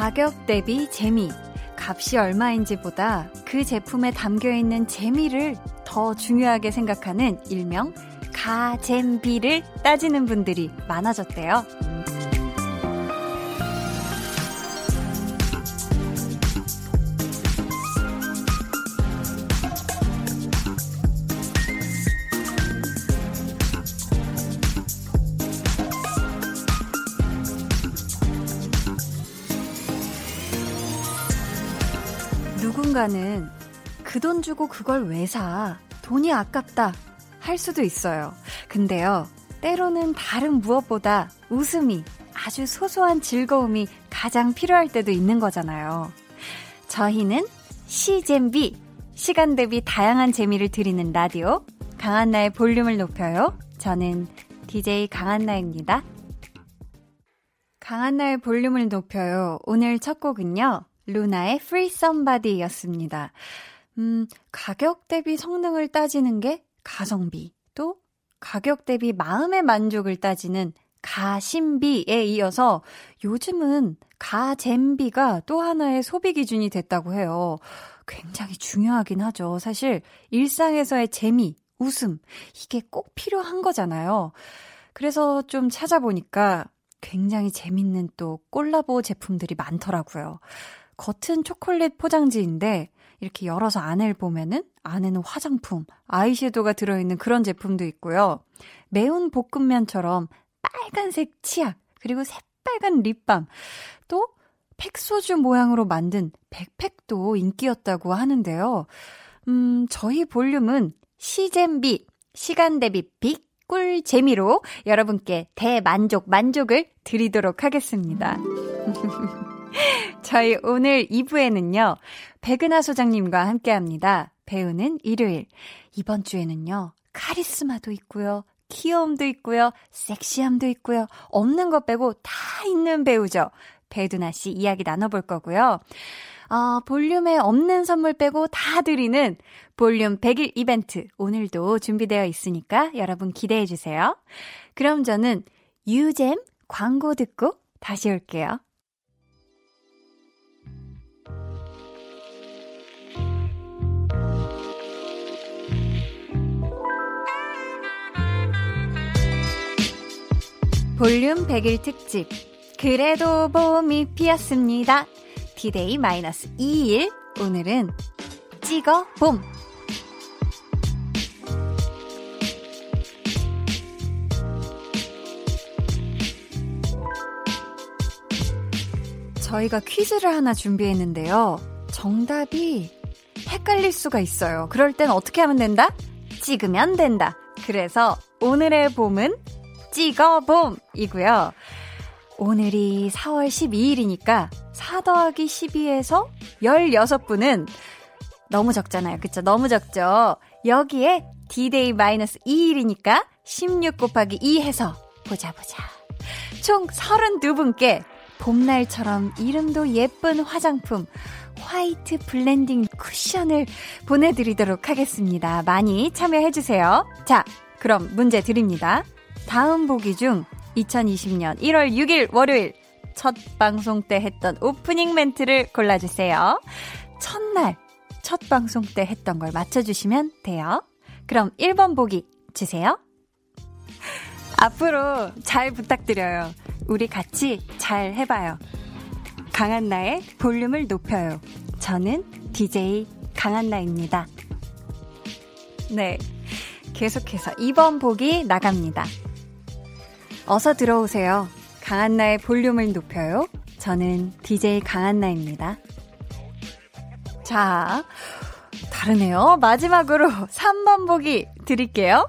가격 대비 재미. 값이 얼마인지보다 그 제품에 담겨 있는 재미를 더 중요하게 생각하는 일명 가잼비를 따지는 분들이 많아졌대요. 누군가는 그 돈 주고 그걸 왜 사? 돈이 아깝다. 할 수도 있어요. 근데요, 때로는 다른 무엇보다 웃음이 아주 소소한 즐거움이 가장 필요할 때도 있는 거잖아요. 저희는 시잼비, 시간 대비 다양한 재미를 드리는 라디오, 강한나의 볼륨을 높여요. 저는 DJ 강한나입니다. 강한나의 볼륨을 높여요. 오늘 첫 곡은요. 루나의 Free Somebody 였습니다. 음, 가격 대비 성능을 따지는 게 가성비, 또 가격 대비 마음의 만족을 따지는 가심비에 이어서 요즘은 가잼비가 또 하나의 소비 기준이 됐다고 해요. 굉장히 중요하긴 하죠. 사실 일상에서의 재미, 웃음, 이게 꼭 필요한 거잖아요. 그래서 좀 찾아보니까 굉장히 재밌는 또 콜라보 제품들이 많더라고요. 겉은 초콜릿 포장지인데 이렇게 열어서 안을 보면은 안에는 화장품, 아이섀도우가 들어있는 그런 제품도 있고요. 매운 볶음면처럼 빨간색 치약, 그리고 새빨간 립밤, 또 팩소주 모양으로 만든 백팩도 인기였다고 하는데요. 음, 저희 볼륨은 시잼비, 시간 대비 빅, 꿀 재미로 여러분께 대만족, 만족을 드리도록 하겠습니다. 저희 오늘 2부에는요, 백은하 소장님과 함께 합니다. 배우는 일요일. 이번 주에는요, 카리스마도 있고요, 귀여움도 있고요, 섹시함도 있고요, 없는 것 빼고 다 있는 배우죠. 배두나 씨 이야기 나눠볼 거고요. 어, 볼륨에 없는 선물 빼고 다 드리는 볼륨 100일 이벤트 오늘도 준비되어 있으니까 여러분 기대해 주세요. 그럼 저는 유잼 광고 듣고 다시 올게요. 볼륨 100일 특집. 그래도 봄이 피었습니다. 디데이 마이너스 2일. 오늘은 찍어 봄. 저희가 퀴즈를 하나 준비했는데요. 정답이 헷갈릴 수가 있어요. 그럴 땐 어떻게 하면 된다? 찍으면 된다. 그래서 오늘의 봄은 찍어봄이고요. 오늘이 4월 12일이니까 4 더하기 12에서 16분은 너무 적잖아요. 그쵸? 너무 적죠? 여기에 D-Day 마이너스 2일이니까 16 곱하기 2 해서 보자 보자. 총 32분께 봄날처럼 이름도 예쁜 화장품 화이트 블렌딩 쿠션을 보내드리도록 하겠습니다. 많이 참여해주세요. 자, 그럼 문제 드립니다. 다음 보기 중 2020년 1월 6일 월요일 첫 방송 때 했던 오프닝 멘트를 골라주세요. 첫날, 첫 방송 때 했던 걸 맞춰주시면 돼요. 그럼 1번 보기 주세요. 앞으로 잘 부탁드려요. 우리 같이 잘 해봐요. 강한나의 볼륨을 높여요. 저는 DJ 강한나입니다. 네. 계속해서 2번 보기 나갑니다. 어서 들어오세요. 강한나의 볼륨을 높여요. 저는 DJ 강한나입니다. 자, 다르네요. 마지막으로 3번 보기 드릴게요.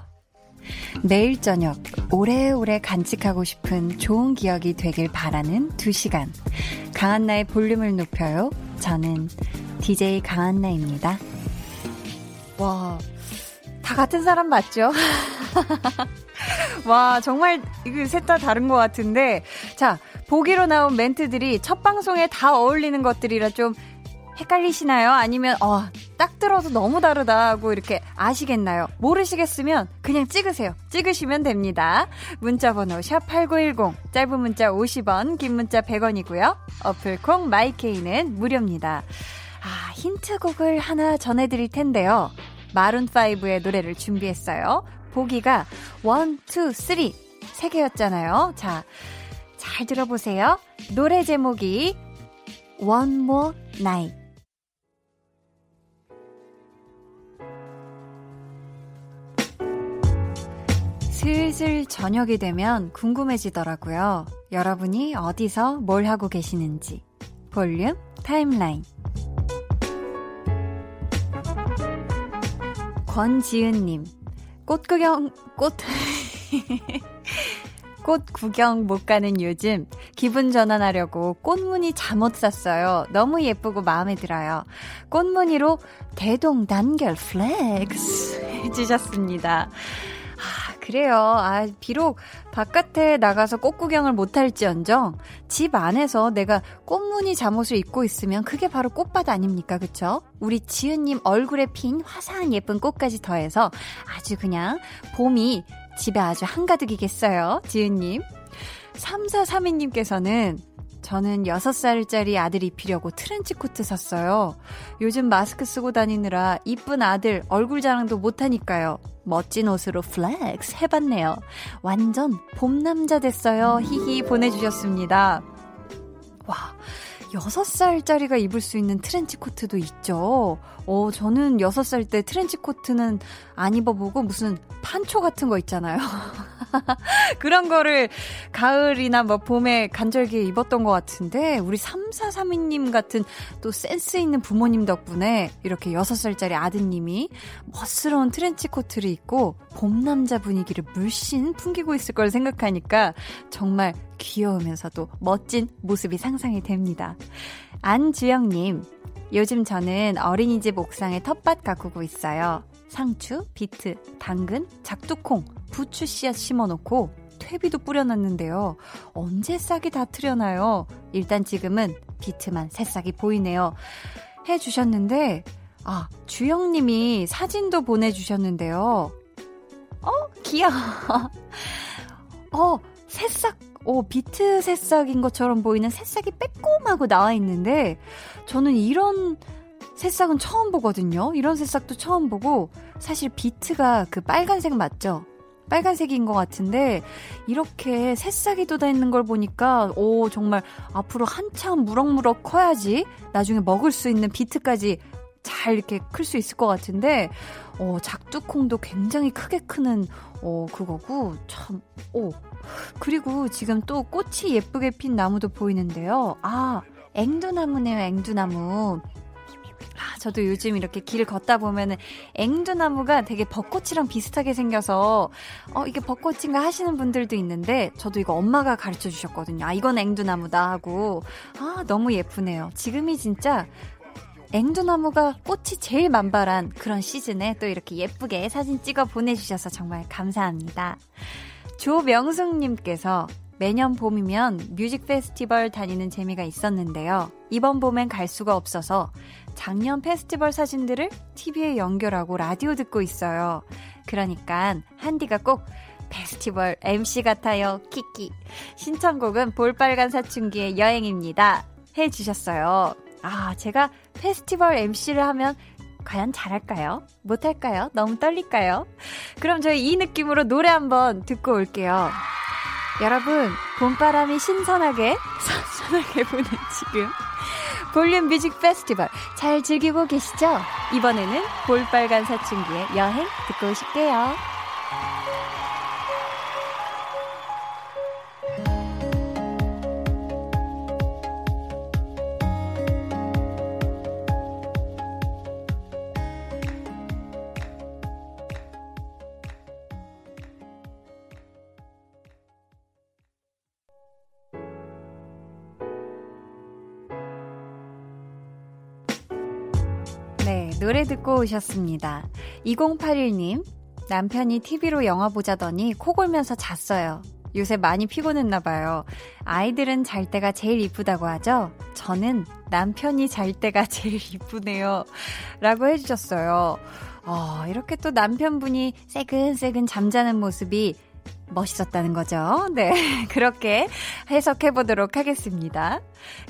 내일 저녁 오래오래 간직하고 싶은 좋은 기억이 되길 바라는 2시간. 강한나의 볼륨을 높여요. 저는 DJ 강한나입니다. 와, 다 같은 사람 맞죠? 와, 정말 이거 셋다 다른 것 같은데. 자, 보기로 나온 멘트들이 첫 방송에 다 어울리는 것들이라 좀 헷갈리시나요? 아니면, 어, 딱 들어도 너무 다르다 하고 이렇게 아시겠나요? 모르시겠으면 그냥 찍으세요. 찍으시면 됩니다. 문자 번호 샵8910, 짧은 문자 50원, 긴 문자 100원이고요. 어플 콩 마이케이는 무료입니다. 아, 힌트곡을 하나 전해 드릴 텐데요. 마룬5의 노래를 준비했어요. 보기가 1, 2, 3. 세 개였잖아요. 자, 잘 들어보세요. 노래 제목이 One More Night. 슬슬 저녁이 되면 궁금해지더라고요. 여러분이 어디서 뭘 하고 계시는지. 볼륨 타임라인. 권지은님, 꽃 구경, 꽃, 꽃 구경 못 가는 요즘 기분 전환하려고 꽃무늬 잠옷 샀어요. 너무 예쁘고 마음에 들어요. 꽃무늬로 대동단결 플렉스 해주셨습니다. 아, 그래요. 아, 비록 바깥에 나가서 꽃 구경을 못할지언정 집 안에서 내가 꽃무늬 잠옷을 입고 있으면 그게 바로 꽃밭 아닙니까? 그쵸? 우리 지은님 얼굴에 핀 화사한 예쁜 꽃까지 더해서 아주 그냥 봄이 집에 아주 한가득이겠어요. 지은님. 3432님께서는 저는 6살짜리 아들 입히려고 트렌치 코트 샀어요. 요즘 마스크 쓰고 다니느라 이쁜 아들 얼굴 자랑도 못하니까요. 멋진 옷으로 플렉스 해봤네요. 완전 봄남자 됐어요. 히히 보내주셨습니다. 와, 6살짜리가 입을 수 있는 트렌치 코트도 있죠. 어, 저는 6살 때 트렌치 코트는 안 입어보고 무슨 판초 같은 거 있잖아요. 그런 거를 가을이나 뭐 봄에 간절기에 입었던 것 같은데, 우리 3432님 같은 또 센스 있는 부모님 덕분에 이렇게 6살짜리 아드님이 멋스러운 트렌치 코트를 입고 봄남자 분위기를 물씬 풍기고 있을 걸 생각하니까 정말 귀여우면서도 멋진 모습이 상상이 됩니다. 안주영님, 요즘 저는 어린이집 옥상에 텃밭 가꾸고 있어요. 상추, 비트, 당근, 작두콩, 부추 씨앗 심어놓고 퇴비도 뿌려놨는데요. 언제 싹이 다 트려나요? 일단 지금은 비트만 새싹이 보이네요. 해주셨는데, 아, 주영님이 사진도 보내주셨는데요. 어, 귀여워. 어, 새싹, 오, 비트 새싹인 것처럼 보이는 새싹이 빼꼼하고 나와 있는데, 저는 이런 새싹은 처음 보거든요. 이런 새싹도 처음 보고, 사실 비트가 그 빨간색 맞죠? 빨간색인 것 같은데, 이렇게 새싹이 돋아 있는 걸 보니까, 오, 정말 앞으로 한참 무럭무럭 커야지, 나중에 먹을 수 있는 비트까지 잘 이렇게 클 수 있을 것 같은데, 어, 작두콩도 굉장히 크게 크는, 어, 그거고, 참, 오. 그리고 지금 또 꽃이 예쁘게 핀 나무도 보이는데요. 아, 앵두나무네요, 앵두나무. 아, 저도 요즘 이렇게 길을 걷다 보면은 앵두나무가 되게 벚꽃이랑 비슷하게 생겨서 어 이게 벚꽃인가 하시는 분들도 있는데 저도 이거 엄마가 가르쳐 주셨거든요. 아 이건 앵두나무다 하고 아 너무 예쁘네요. 지금이 진짜 앵두나무가 꽃이 제일 만발한 그런 시즌에 또 이렇게 예쁘게 사진 찍어 보내주셔서 정말 감사합니다. 조명숙님께서 매년 봄이면 뮤직 페스티벌 다니는 재미가 있었는데요. 이번 봄엔 갈 수가 없어서 작년 페스티벌 사진들을 TV에 연결하고 라디오 듣고 있어요. 그러니까 한디가 꼭 페스티벌 MC 같아요. 키키. 신청곡은 볼빨간 사춘기의 여행입니다. 해 주셨어요. 아, 제가 페스티벌 MC를 하면 과연 잘할까요? 못할까요? 너무 떨릴까요? 그럼 저희 이 느낌으로 노래 한번 듣고 올게요. 여러분, 봄바람이 신선하게, 선선하게 부는 지금. 볼륨 뮤직 페스티벌 잘 즐기고 계시죠? 이번에는 볼빨간 사춘기의 여행 듣고 오실게요. 노래 듣고 오셨습니다. 2081님, 남편이 TV로 영화 보자더니 코 골면서 잤어요. 요새 많이 피곤했나 봐요. 아이들은 잘 때가 제일 이쁘다고 하죠? 저는 남편이 잘 때가 제일 이쁘네요. 라고 해주셨어요. 어, 이렇게 또 남편분이 새근새근 잠자는 모습이 멋있었다는 거죠. 네. 그렇게 해석해 보도록 하겠습니다.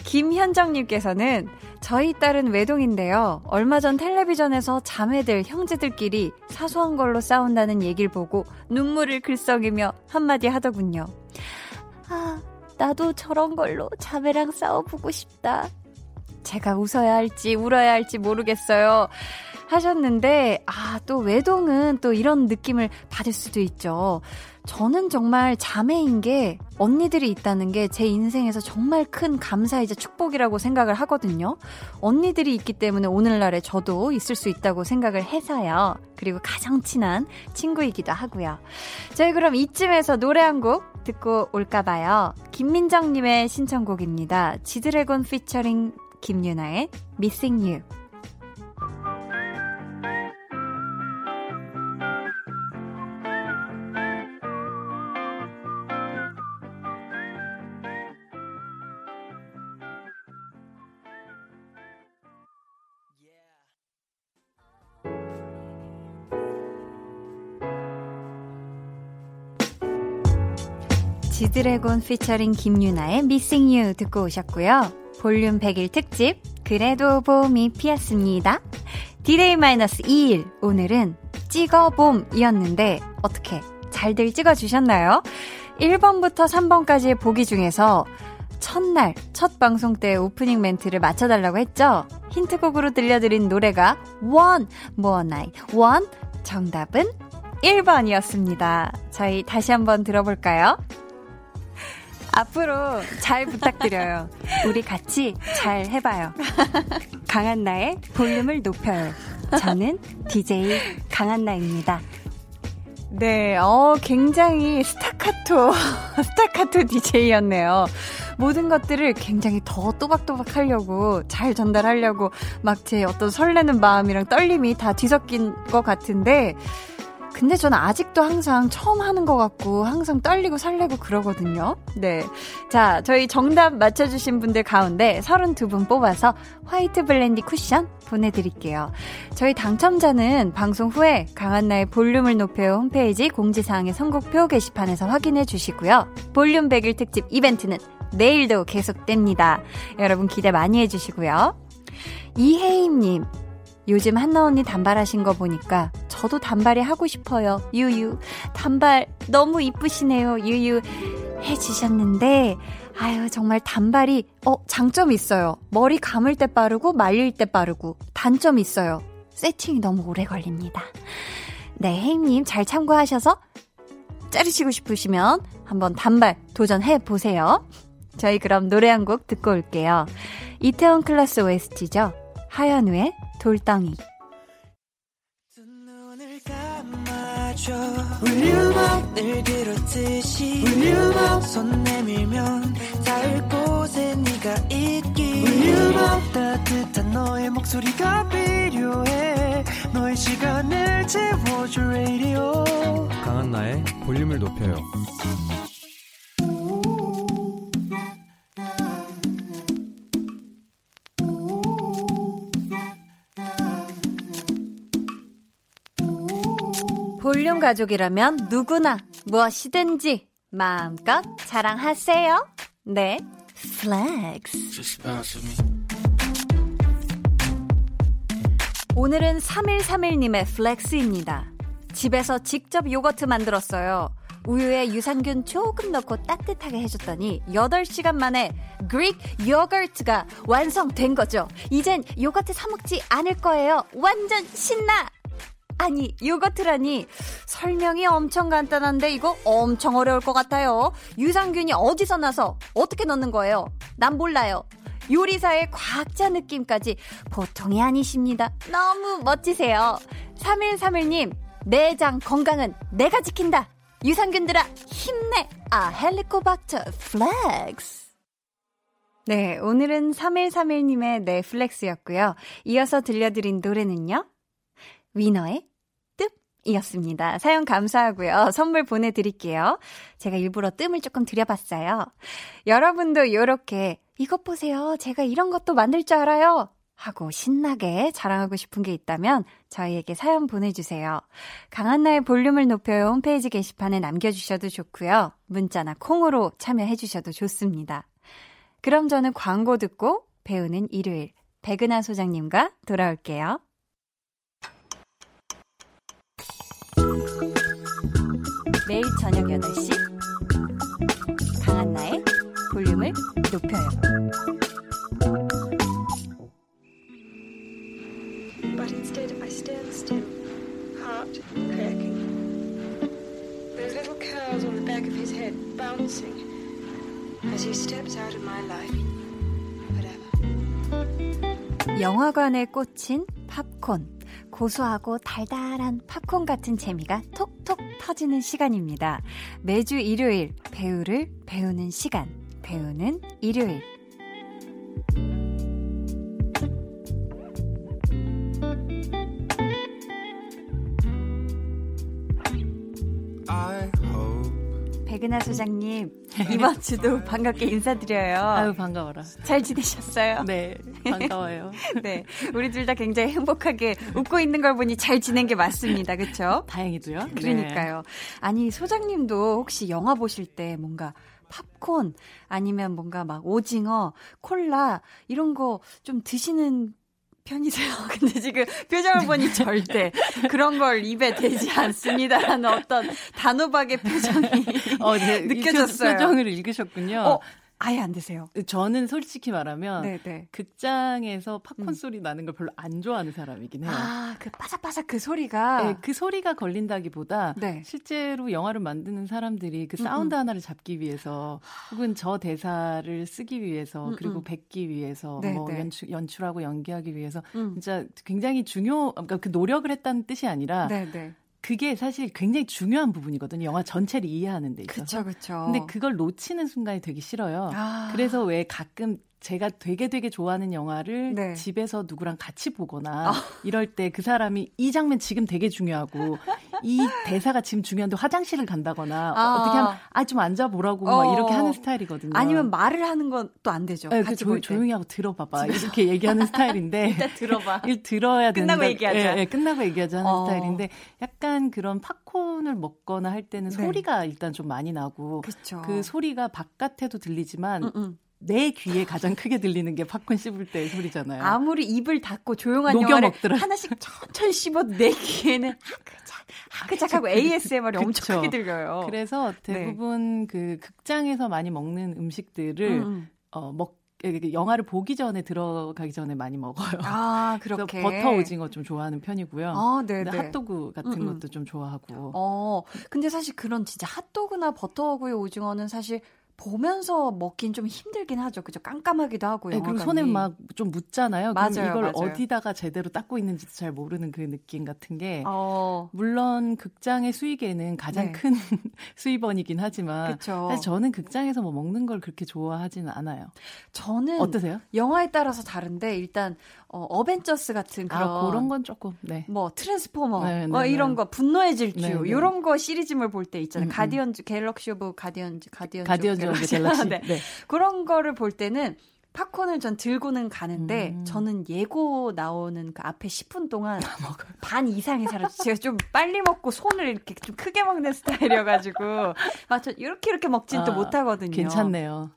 김현정님께서는 저희 딸은 외동인데요. 얼마 전 텔레비전에서 자매들, 형제들끼리 사소한 걸로 싸운다는 얘기를 보고 눈물을 글썽이며 한마디 하더군요. 아, 나도 저런 걸로 자매랑 싸워보고 싶다. 제가 웃어야 할지 울어야 할지 모르겠어요. 하셨는데, 아, 또 외동은 또 이런 느낌을 받을 수도 있죠. 저는 정말 자매인 게 언니들이 있다는 게 제 인생에서 정말 큰 감사이자 축복이라고 생각을 하거든요. 언니들이 있기 때문에 오늘날에 저도 있을 수 있다고 생각을 해서요. 그리고 가장 친한 친구이기도 하고요. 저희 그럼 이쯤에서 노래 한 곡 듣고 올까봐요. 김민정님의 신청곡입니다. 지드래곤 피처링 김유나의 Missing You. 지드래곤 피처링 김유나의 Missing You 듣고 오셨고요. 볼륨 100일 특집 그래도 봄이 피었습니다. 디데이 마이너스 2일 오늘은 찍어봄이었는데 어떻게 잘들 찍어주셨나요? 1번부터 3번까지의 보기 중에서 첫날 첫 방송 때 오프닝 멘트를 맞춰달라고 했죠? 힌트곡으로 들려드린 노래가 One More Night One 정답은 1번이었습니다. 저희 다시 한번 들어볼까요? 앞으로 잘 부탁드려요. 우리 같이 잘 해봐요. 강한 나의 볼륨을 높여요. 저는 DJ 강한나입니다. 네, 어, 굉장히 스타카토, 스타카토 DJ였네요. 모든 것들을 굉장히 더 또박또박 하려고, 잘 전달하려고, 막 제 어떤 설레는 마음이랑 떨림이 다 뒤섞인 것 같은데, 근데 저는 아직도 항상 처음 하는 것 같고 항상 떨리고 설레고 그러거든요. 네. 자, 저희 정답 맞춰주신 분들 가운데 32분 뽑아서 화이트 블렌디 쿠션 보내드릴게요. 저희 당첨자는 방송 후에 강한나의 볼륨을 높여 홈페이지 공지사항의 선곡표 게시판에서 확인해 주시고요. 볼륨 100일 특집 이벤트는 내일도 계속됩니다. 여러분 기대 많이 해주시고요. 이혜임님, 요즘 한나 언니 단발하신 거 보니까 저도 단발이 하고 싶어요. 유유. 단발 너무 이쁘시네요. 유유. 해주셨는데, 아유, 정말 단발이, 어, 장점이 있어요. 머리 감을 때 빠르고 말릴 때 빠르고, 단점이 있어요. 세팅이 너무 오래 걸립니다. 네, 혜임님 잘 참고하셔서 자르시고 싶으시면 한번 단발 도전해 보세요. 저희 그럼 노래 한 곡 듣고 올게요. 이태원 클래스 OST죠. 하현우의 돌덩이. radio. 강한 나의 볼륨을 높여요 볼륨 가족이라면 누구나 무엇이든지 마음껏 자랑하세요. 네, 플렉스. 오늘은 3131님의 플렉스입니다. 집에서 직접 요거트 만들었어요. 우유에 유산균 조금 넣고 따뜻하게 해줬더니 8시간 만에 그릭 요거트가 완성된 거죠. 이젠 요거트 사먹지 않을 거예요. 완전 신나! 아니, 요거트라니. 설명이 엄청 간단한데 이거 엄청 어려울 것 같아요. 유산균이 어디서 나서 어떻게 넣는 거예요? 난 몰라요. 요리사의 과학자 느낌까지 보통이 아니십니다. 너무 멋지세요. 3131님, 내장 건강은 내가 지킨다. 유산균들아, 힘내! 아, 헬리코박터 플렉스. 네, 오늘은 3131님의 넷플렉스였고요. 이어서 들려드린 노래는요. 위너의 이었습니다. 사연 감사하고요. 선물 보내드릴게요. 제가 일부러 뜸을 조금 들여봤어요. 여러분도 이렇게 이것 보세요. 제가 이런 것도 만들 줄 알아요. 하고 신나게 자랑하고 싶은 게 있다면 저희에게 사연 보내주세요. 강한나의 볼륨을 높여요 홈페이지 게시판에 남겨주셔도 좋고요. 문자나 콩으로 참여해주셔도 좋습니다. 그럼 저는 광고 듣고 배우는 일요일 백은하 소장님과 돌아올게요. 매일 저녁 8시 강한나의 볼륨을 높여요. But instead I stand still, heart cracking. Those little curls on the back of his head bouncing as he steps out of my life. Whatever. 영화관에 꽂힌 팝콘. 고소하고 달달한 팝콘 같은 재미가 톡톡 터지는 시간입니다. 매주 일요일 배우를 배우는 시간. 배우는 일요일. 백은하 소장님, 이번 주도 반갑게 인사드려요. 아유, 반가워라. 잘 지내셨어요? 네, 반가워요. 네, 우리 둘 다 굉장히 행복하게 웃고 있는 걸 보니 잘 지낸 게 맞습니다. 그쵸? 다행이도요. 그러니까요. 네. 아니, 소장님도 혹시 영화 보실 때 뭔가 팝콘 아니면 뭔가 막 오징어, 콜라 이런 거 좀 드시는 편이세요. 근데 지금 표정을 보니 절대 그런 걸 입에 대지 않습니다라는 어떤 단호박의 표정이 어, 네, 느껴졌어요. 표정을 읽으셨군요. 어, 아예 안 드세요. 저는 솔직히 말하면 네네. 네. 극장에서 팝콘 음. 소리 나는 걸 별로 안 좋아하는 사람이긴 해요. 아, 그 바삭바삭 그 소리가 네, 그 소리가 걸린다기보다 네. 실제로 영화를 만드는 사람들이 그 사운드 음음. 하나를 잡기 위해서 혹은 저 대사를 쓰기 위해서 음음. 그리고 뱉기 위해서 네, 뭐 네. 연출 연출하고 연기하기 위해서 음. 진짜 굉장히 중요 그러니까 그 노력을 했다는 뜻이 아니라 네네. 네. 그게 사실 굉장히 중요한 부분이거든요. 영화 전체를 이해하는 데 있어서. 그렇죠, 그렇죠. 근데 그걸 놓치는 순간이 되게 싫어요. 아. 그래서 왜 가끔 제가 되게 되게 좋아하는 영화를 네. 집에서 누구랑 같이 보거나 아. 이럴 때 그 사람이 이 장면 지금 되게 중요하고 이 대사가 지금 중요한데 화장실을 간다거나 아. 어떻게 하면 아 좀 앉아 보라고 어. 막 이렇게 하는 스타일이거든요. 아니면 말을 하는 건 또 안 되죠. 네, 같이 그 조, 용히 하고 들어봐봐 이렇게 얘기하는 스타일인데 일단 들어봐. 일 들어야 된다. 끝나고 얘기하자. 예, 예, 끝나고 얘기하자 하는 어. 스타일인데 약간 그런 팝콘을 먹거나 할 때는 네. 소리가 일단 좀 많이 나고 그쵸. 그 소리가 바깥에도 들리지만 음, 음. 내 귀에 가장 크게 들리는 게 팝콘 씹을 때 소리잖아요. 아무리 입을 닫고 조용한 영화를 먹더라. 하나씩 천천히 씹어도 내 귀에는 하크작 하크작하고 ASMR이 엄청 크게 들려요. 그래서 네. 대부분 네. 그 극장에서 많이 먹는 음식들을 음. 음. 어, 먹 영화를 보기 전에 들어가기 전에 많이 먹어요. 아, 그렇게. 버터 오징어 좀 좋아하는 편이고요. 아, 네, 네. 핫도그 같은 음음. 것도 좀 좋아하고. 어, 근데 사실 그런 진짜 핫도그나 버터구이 오징어는 사실 보면서 먹긴 좀 힘들긴 하죠. 그죠? 깜깜하기도 하고요. 네, 그리고 손에 막 좀 묻잖아요. 맞아요. 그럼 이걸 맞아요. 어디다가 제대로 닦고 있는지도 잘 모르는 그 느낌 같은 게 어. 물론 극장의 수익에는 가장 네. 큰 수입원이긴 하지만 그쵸. 사실 저는 극장에서 뭐 먹는 걸 그렇게 좋아하지는 않아요. 저는 어떠세요? 영화에 따라서 다른데 일단 어, 어벤져스 같은 아, 그런 아, 그런 건 조금 네. 뭐 트랜스포머 네, 네, 뭐 이런 네. 거 분노의 질주 네, 네. 이런 거 시리즈물 볼 때 있잖아요. 음, 음. 가디언즈 갤럭시 오브 가디언즈 가디언즈 가디언즈 오브 갤럭시 네. 그런 거를 볼 때는 팝콘을 전 들고는 가는데 음. 저는 예고 나오는 그 앞에 10분 동안 반 이상이 사라져. 제가 좀 빨리 먹고 손을 이렇게 좀 크게 먹는 스타일이어가지고 맞죠 이렇게 이렇게 먹진 아, 또 못하거든요. 괜찮네요.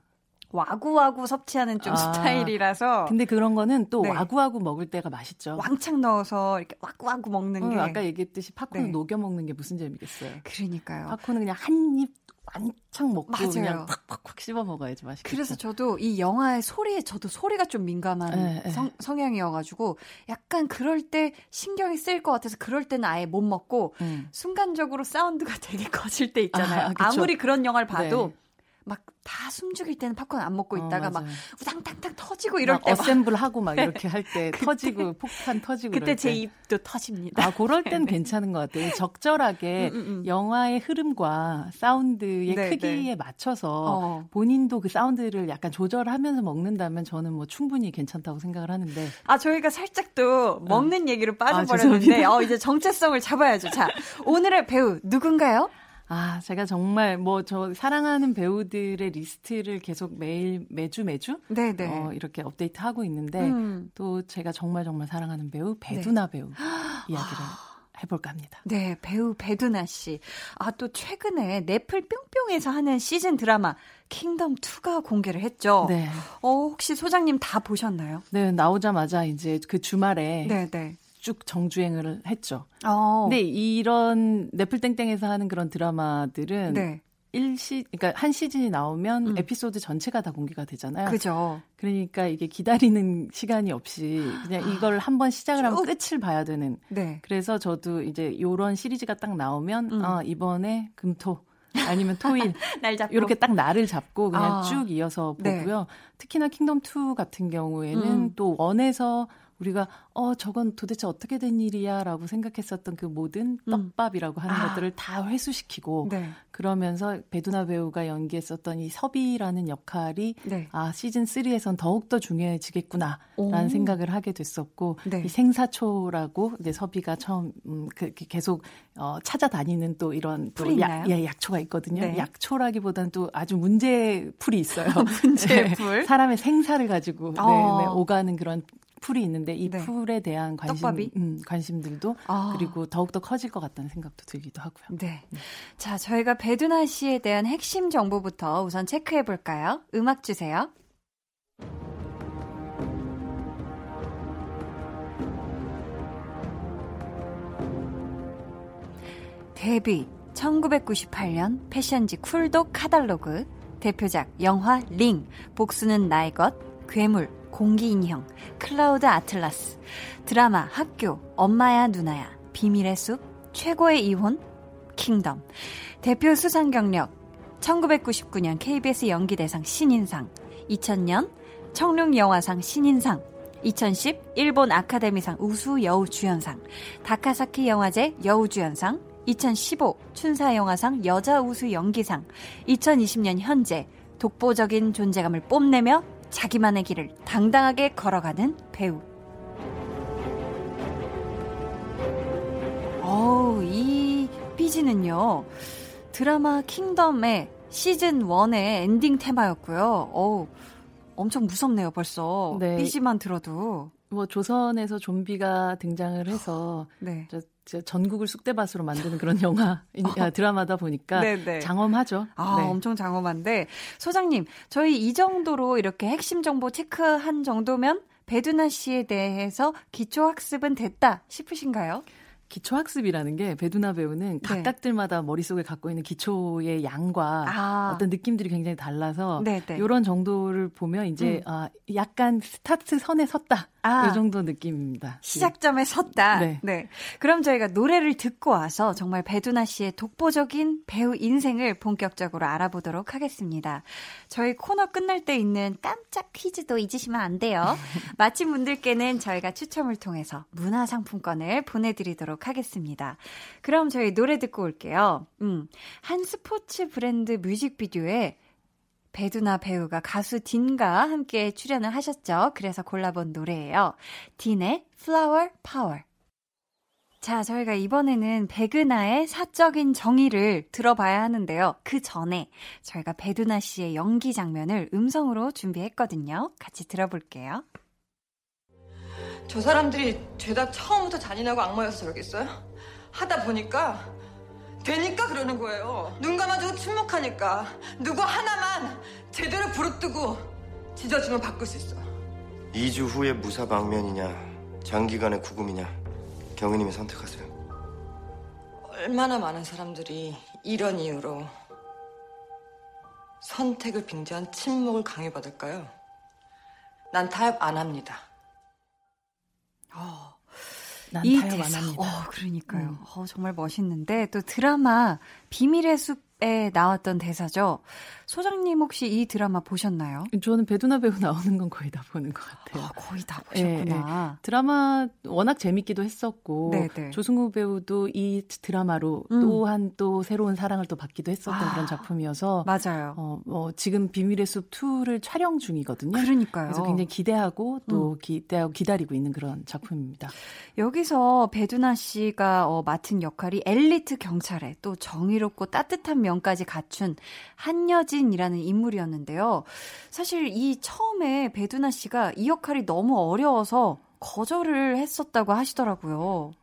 와구와구 섭취하는 좀 아, 스타일이라서. 근데 그런 거는 또 네. 와구와구 먹을 때가 맛있죠. 왕창 넣어서 이렇게 와구와구 먹는 어, 게. 아까 얘기했듯이 팝콘 네. 녹여 먹는 게 무슨 재미겠어요. 그러니까요. 팝콘은 그냥 한 입 완창 먹고 맞아요. 그냥 팍팍팍 씹어 먹어야지 맛있겠죠. 그래서 저도 이 영화의 소리에 저도 소리가 좀 민감한 에, 에. 성, 성향이어가지고 약간 그럴 때 신경이 쓰일 것 같아서 그럴 때는 아예 못 먹고 음. 순간적으로 사운드가 되게 커질 때 있잖아요. 아, 무리 그런 영화를 봐도 네. 막 다 숨죽일 때는 팝콘 안 먹고 어, 있다가 어, 막 우당탕탕 터지고 이럴 때 어셈블 하고 막 이렇게 할때 터지고 폭탄 터지고 그때 제 입도 터집니다. 아 그럴 땐 네. 괜찮은 것 같아요. 적절하게 음, 음, 음. 영화의 흐름과 사운드의 네, 크기에 네. 맞춰서 어. 본인도 그 사운드를 약간 조절하면서 먹는다면 저는 뭐 충분히 괜찮다고 생각을 하는데 아 저희가 살짝 또 먹는 어. 얘기로 빠져버렸는데 아, 어, 이제 정체성을 잡아야죠. 자 오늘의 배우 누군가요? 아, 제가 정말 뭐 저 사랑하는 배우들의 리스트를 계속 매일 매주 매주 네네. 네. 어, 이렇게 업데이트하고 있는데 음. 또 제가 정말 정말 사랑하는 배우 배두나 네. 배우 이야기를 해볼까 합니다. 네, 배우 배두나 씨. 아, 또 최근에 넷플 뿅뿅에서 하는 시즌 드라마 킹덤 2가 공개를 했죠. 네. 어, 혹시 소장님 다 보셨나요? 네, 나오자마자 이제 그 주말에 네, 네. 쭉 정주행을 했죠. 어. 근데 이런 넷플땡땡에서 하는 그런 드라마들은 네. 1시 그러니까 한 시즌이 나오면 음. 에피소드 전체가 다 공개가 되잖아요. 그죠. 그러니까 이게 기다리는 시간이 없이 그냥 이걸 한번 시작을 하면 끝을 봐야 되는. 네. 그래서 저도 이제 요런 시리즈가 딱 나오면 음. 아, 이번에 금토 아니면 토일 날 잡고 이렇게 딱 날을 잡고 그냥 아. 쭉 이어서 네. 보고요. 네. 특히나 킹덤 2 같은 경우에는 음. 또 원에서 우리가 어 저건 도대체 어떻게 된 일이야라고 생각했었던 그 모든 음. 떡밥이라고 하는 아. 것들을 다 회수시키고 네. 그러면서 배두나 배우가 연기했었던 이 섭이라는 역할이 네. 아 시즌 3에선 더욱 더 중요해지겠구나라는 오. 생각을 하게 됐었고 네. 이 생사초라고 이제 섭이가 처음 음, 그, 계속 어, 찾아다니는 또 이런 또 약, 예, 약초가 있거든요. 네. 약초라기보다는 또 아주 문제 풀이 있어요. 문제 풀 사람의 생사를 가지고 어. 네, 네, 오가는 그런 풀이 있는데 이 네. 풀에 대한 관심, 음, 관심들도 아. 그리고 더욱더 커질 것 같다는 생각도 들기도 하고요. 네. 네. 자, 저희가 배두나 씨에 대한 핵심 정보부터 우선 체크해 볼까요? 음악 주세요. 데뷔 1998년 패션지 쿨독 카달로그 대표작 영화 링 복수는 나의 것 괴물 공기인형, 클라우드 아틀라스, 드라마 학교, 엄마야 누나야, 비밀의 숲, 최고의 이혼, 킹덤, 대표 수상 경력, 1999년 KBS 연기대상 신인상, 2000년 청룡 영화상 신인상, 2010 일본 아카데미상 우수 여우주연상, 다카사키 영화제 여우주연상, 2015 춘사영화상 여자 우수 연기상, 2020년 현재 독보적인 존재감을 뽐내며 자기만의 길을 당당하게 걸어가는 배우. 어우, 이 BG는요, 드라마 킹덤의 시즌 1의 엔딩 테마였고요. 어우, 엄청 무섭네요, 벌써. 네. BG만 들어도. 뭐 조선에서 좀비가 등장을 해서 네. 전국을 쑥대밭으로 만드는 그런 영화 아, 드라마다 보니까 네네. 네. 장엄하죠. 아, 네. 엄청 장엄한데 소장님, 저희 이 정도로 이렇게 핵심 정보 체크한 정도면 배두나 씨에 대해서 기초 학습은 됐다 싶으신가요? 기초학습이라는 게 배두나 배우는 네. 각각들마다 머릿속에 갖고 있는 기초의 양과 아. 어떤 느낌들이 굉장히 달라서 네, 네. 이런 정도를 보면 이제 음. 아, 약간 스타트 선에 섰다. 아. 이 정도 느낌입니다. 시작점에 섰다. 네. 네. 그럼 저희가 노래를 듣고 와서 정말 배두나 씨의 독보적인 배우 인생을 본격적으로 알아보도록 하겠습니다. 저희 코너 끝날 때 있는 깜짝 퀴즈도 잊으시면 안 돼요. 마침 분들께는 저희가 추첨을 통해서 문화상품권을 보내드리도록 하겠습니다. 그럼 저희 노래 듣고 올게요. 음, 한 스포츠 브랜드 뮤직비디오에 배두나 배우가 가수 딘과 함께 출연을 하셨죠. 그래서 골라본 노래예요. 딘의 Flower Power. 자, 저희가 이번에는 백은하의 사적인 정의를 들어봐야 하는데요. 그 전에 저희가 배두나 씨의 연기 장면을 음성으로 준비했거든요. 같이 들어볼게요. 저 사람들이 죄다 처음부터 잔인하고 악마여서 저러겠어요? 하다 보니까 되니까 그러는 거예요. 눈 감아주고 침묵하니까 누구 하나만 제대로 부릅뜨고 짖어주면 바꿀 수 있어. 2주 후에 무사 방면이냐 장기간의 구금이냐 경위님이 선택하세요. 얼마나 많은 사람들이 이런 이유로 선택을 빙자한 침묵을 강요받을까요? 난 타협 안 합니다. 어, 이 대사, 어, 그러니까요. 음. 어, 정말 멋있는데 또 드라마 비밀의 숲에 나왔던 대사죠. 소장님 혹시 이 드라마 보셨나요? 저는 배두나 배우 나오는 건 거의 다 보는 것 같아요. 아, 거의 다 보셨구나. 예, 예. 드라마 워낙 재밌기도 했었고 네네. 네. 조승우 배우도 이 드라마로 음. 또한 또 새로운 사랑을 또 받기도 했었던 아, 그런 작품이어서 맞아요. 어, 어, 지금 비밀의 숲 2를 촬영 중이거든요. 그러니까요. 그래서 굉장히 기대하고 또 음. 기대하고 기다리고 있는 그런 작품입니다. 여기서 배두나 씨가 어, 맡은 역할이 엘리트 경찰에 또 정의롭고 따뜻한 면까지 갖춘 한여진 이라는 인물이었는데요. 사실 이 처음에 배두나 씨가 이 역할이 너무 어려워서 거절을 했었다고 하시더라고요.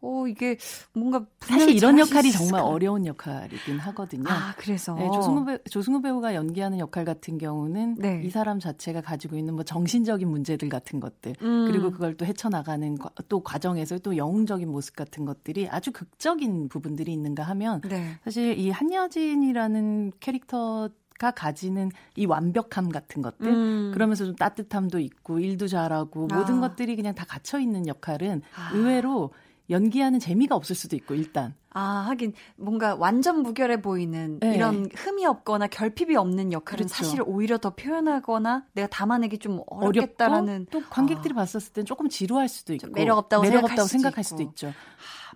어, 이게 뭔가 사실 이런 역할이 정말 어려운 역할이긴 하거든요. 아, 그래서 네, 조승우, 배우, 조승우 배우가 연기하는 역할 같은 경우는 네. 이 사람 자체가 가지고 있는 뭐 정신적인 문제들 같은 것들 음. 그리고 그걸 또 헤쳐나가는 또 과정에서 또 영웅적인 모습 같은 것들이 아주 극적인 부분들이 있는가 하면 네. 사실 이 한여진이라는 캐릭터 가 가지는 이 완벽함 같은 것들 음. 그러면서 좀 따뜻함도 있고 일도 잘하고 아. 모든 것들이 그냥 다 갇혀 있는 역할은 아. 의외로 연기하는 재미가 없을 수도 있고 일단. 아 하긴 뭔가 완전 무결해 보이는 네. 이런 흠이 없거나 결핍이 없는 역할은 그렇죠. 사실 오히려 더 표현하거나 내가 담아내기 좀 어렵겠다라는 또 관객들이 아. 봤었을 땐 조금 지루할 수도 있고 매력 없다고 매력 생각할, 없다고 수도, 생각할 수도 있죠. 아,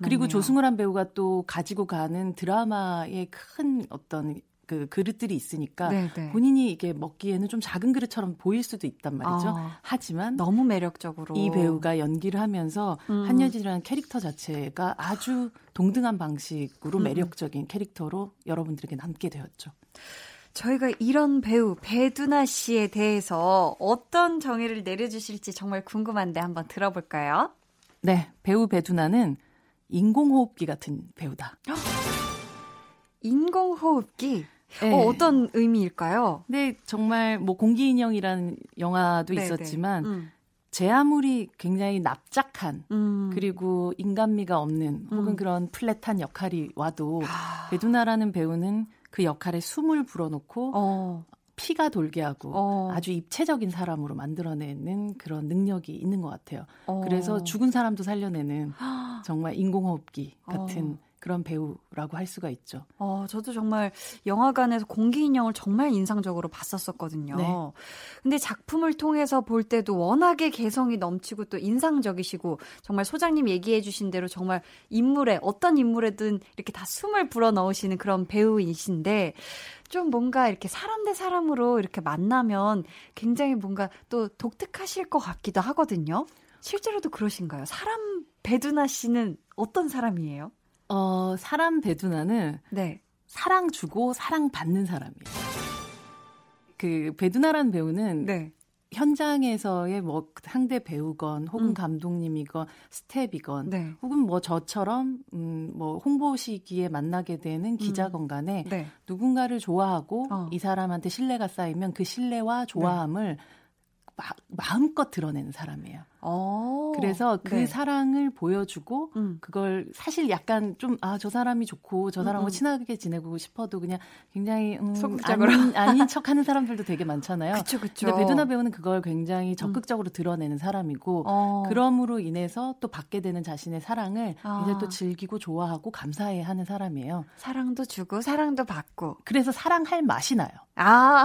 그리고 조승우란 배우가 또 가지고 가는 드라마의 큰 어떤 그 그릇들이 있으니까 네네. 네. 본인이 이게 먹기에는 좀 작은 그릇처럼 보일 수도 있단 말이죠. 아, 하지만 너무 매력적으로 이 배우가 연기를 하면서 음. 한여진이라는 캐릭터 자체가 아주 동등한 방식으로 음. 매력적인 캐릭터로 여러분들에게 남게 되었죠. 저희가 이런 배우 배두나 씨에 대해서 어떤 정의를 내려주실지 정말 궁금한데 한번 들어볼까요? 네, 배우 배두나는 인공호흡기 같은 배우다. 인공호흡기. 네. 어, 어떤 의미일까요? 네, 정말 뭐 공기인형이라는 영화도 네네. 있었지만 음. 제 아무리 굉장히 납작한 음. 그리고 인간미가 없는 혹은 음. 그런 플랫한 역할이 와도 아. 배두나라는 배우는 그 역할에 숨을 불어넣고 어. 피가 돌게 하고 어. 아주 입체적인 사람으로 만들어내는 그런 능력이 있는 것 같아요. 어. 그래서 죽은 사람도 살려내는 정말 인공호흡기 같은 어. 그런 배우라고 할 수가 있죠. 어, 저도 정말 영화관에서 공기 인형을 정말 인상적으로 봤었었거든요. 네. 근데 작품을 통해서 볼 때도 워낙에 개성이 넘치고 또 인상적이시고 정말 소장님 얘기해 주신 대로 정말 인물에 어떤 인물에든 이렇게 다 숨을 불어 넣으시는 그런 배우이신데 좀 뭔가 이렇게 사람 대 사람으로 이렇게 만나면 굉장히 뭔가 또 독특하실 것 같기도 하거든요. 실제로도 그러신가요? 사람 배두나 씨는 어떤 사람이에요? 어, 사람 배두나는 네. 사랑 주고 사랑 받는 사람이에요. 그 배두나라는 배우는 네. 현장에서의 뭐 상대 배우건 혹은 음. 감독님이건 스텝이건 네. 혹은 뭐 저처럼 음뭐 홍보 시기에 만나게 되는 기자건 간에 음. 네. 누군가를 좋아하고 어. 이 사람한테 신뢰가 쌓이면 그 신뢰와 좋아함을 네. 마, 마음껏 드러내는 사람이에요. 오, 어. 그래서 그 네. 사랑을 보여주고 음. 그걸 사실 약간 좀 아 저 사람이 좋고 저 사람하고 음, 음. 친하게 지내고 싶어도 그냥 굉장히 음, 아닌, 아닌 척하는 사람들도 되게 많잖아요. 그쵸, 그쵸. 근데 배두나 배우는 그걸 굉장히 음. 적극적으로 드러내는 사람이고 어. 그럼으로 인해서 또 받게 되는 자신의 사랑을 아. 이제 또 즐기고 좋아하고 감사해하는 사람이에요. 사랑도 주고 사랑도 받고. 그래서 사랑할 맛이 나요. 아.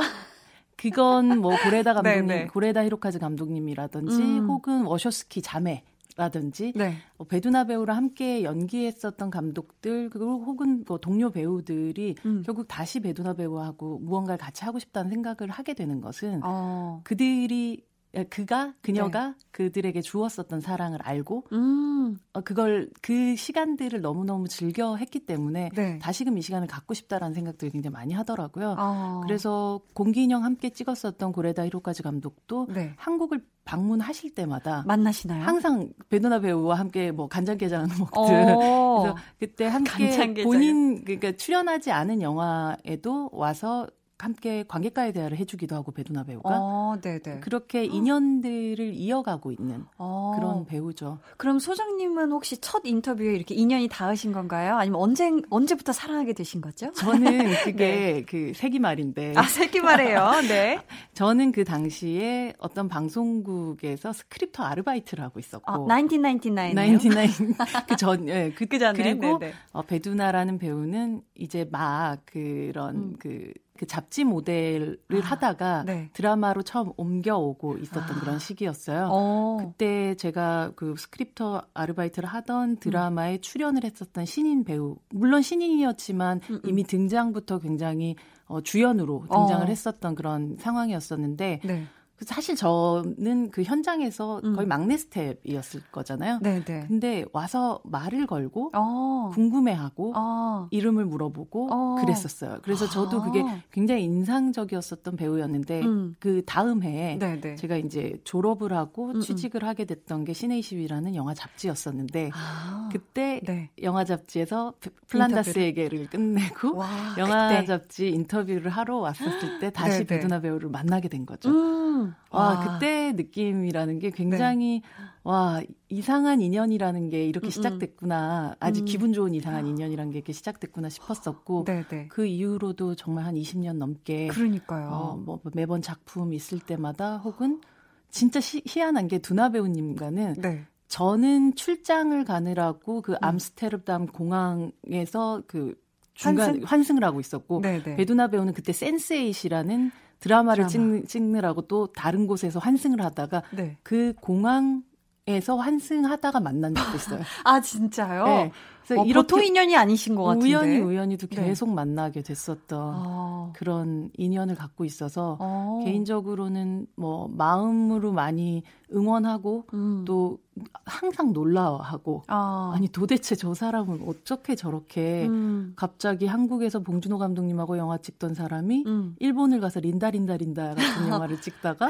그건 뭐 고레다 감독님, 네, 네. 고레다 히로카즈 감독님이라든지 음. 혹은 워쇼스키 자매 라든지 네. 어, 배두나 배우랑 함께 연기했었던 감독들 그리고 혹은 뭐 동료 배우들이 음. 결국 다시 배두나 배우하고 무언가를 같이 하고 싶다는 생각을 하게 되는 것은 어. 그들이 그가 그녀가 네. 그들에게 주었었던 사랑을 알고 음. 어, 그걸 그 시간들을 너무 너무 즐겨 했기 때문에 네. 다시금 이 시간을 갖고 싶다라는 생각들을 굉장히 많이 하더라고요. 어. 그래서 공기인형 함께 찍었었던 고레다 히로까지 감독도 네. 한국을 방문하실 때마다 만나시나요? 항상 베누나 배우와 함께 뭐 간장게장 어. 그래서 그때 함께. 본인 그러니까 출연하지 않은 영화에도 와서 함께 관객과의 대화를 해주기도 하고 배두나 배우가 어, 네네. 그렇게 인연들을 이어가고 있는 어. 그런 배우죠. 그럼 소장님은 혹시 첫 인터뷰에 이렇게 인연이 닿으신 건가요? 아니면 언제 언제부터 사랑하게 되신 거죠? 저는 그게 네. 그 세기 말인데 아 세기 말이에요. 네. 저는 그 당시에 어떤 방송국에서 스크립터 아르바이트를 하고 있었고 아, 1999 99 그전 예, 그, 그 전에 그리고 어, 배두나라는 배우는 이제 막 그런 음. 그 그 잡지 모델을 아, 하다가 네. 드라마로 처음 옮겨오고 있었던 아. 그런 시기였어요. 어. 그때 제가 그 스크립터 아르바이트를 하던 드라마에 음. 출연을 했었던 신인 배우, 물론 신인이었지만 음, 음. 이미 등장부터 굉장히 어, 주연으로 등장을 어. 했었던 그런 상황이었었는데 네. 사실 저는 그 현장에서 음. 거의 막내 스텝이었을 거잖아요. 네네. 네. 근데 와서 말을 걸고 어. 궁금해하고 어. 이름을 물어보고 어. 그랬었어요. 그래서 저도 그게 아. 굉장히 인상적이었었던 배우였는데 음. 그 다음 해에 네네. 네. 제가 이제 졸업을 하고 음음. 취직을 하게 됐던 게 시네이십이라는 영화 잡지였었는데 아. 그때 네. 영화 잡지에서 플란다스에게를 끝내고 와, 영화 그때. 잡지 인터뷰를 하러 왔었을 때 다시 네네. 네. 베드나 배우를 만나게 된 거죠. 음. 와, 와, 그때 느낌이라는 게 굉장히 네. 와 이상한 인연이라는 게 이렇게 음, 음. 시작됐구나. 아주 음. 기분 좋은 이상한 인연이라는 게 이렇게 시작됐구나 싶었었고 네네. 네. 그 이후로도 정말 한 20년 넘게 그러니까요. 어, 뭐 매번 작품 있을 때마다 혹은 진짜 시, 희한한 게 두나 배우님과는 네. 저는 출장을 가느라고 그 음. 암스테르담 공항에서 그 중간 환승? 환승을 하고 있었고 네네. 네. 베두나 배우는 그때 센스에잇이라는 드라마를 드라마. 찍, 느라고 또 다른 곳에서 환승을 하다가 네. 그 공항에서 환승하다가 만난 적도 있어요. 아 진짜요? 네. 어, 보통 인연이 아니신 것 같은데 우연히 우연히도 네. 계속 네. 만나게 됐었던 어. 그런 인연을 갖고 있어서 어. 개인적으로는 뭐 마음으로 많이 응원하고 음. 또 항상 놀라워하고 아. 아니 도대체 저 사람은 어떻게 저렇게 음. 갑자기 한국에서 봉준호 감독님하고 영화 찍던 사람이 음. 일본을 가서 린다 린다 린다 같은 영화를 찍다가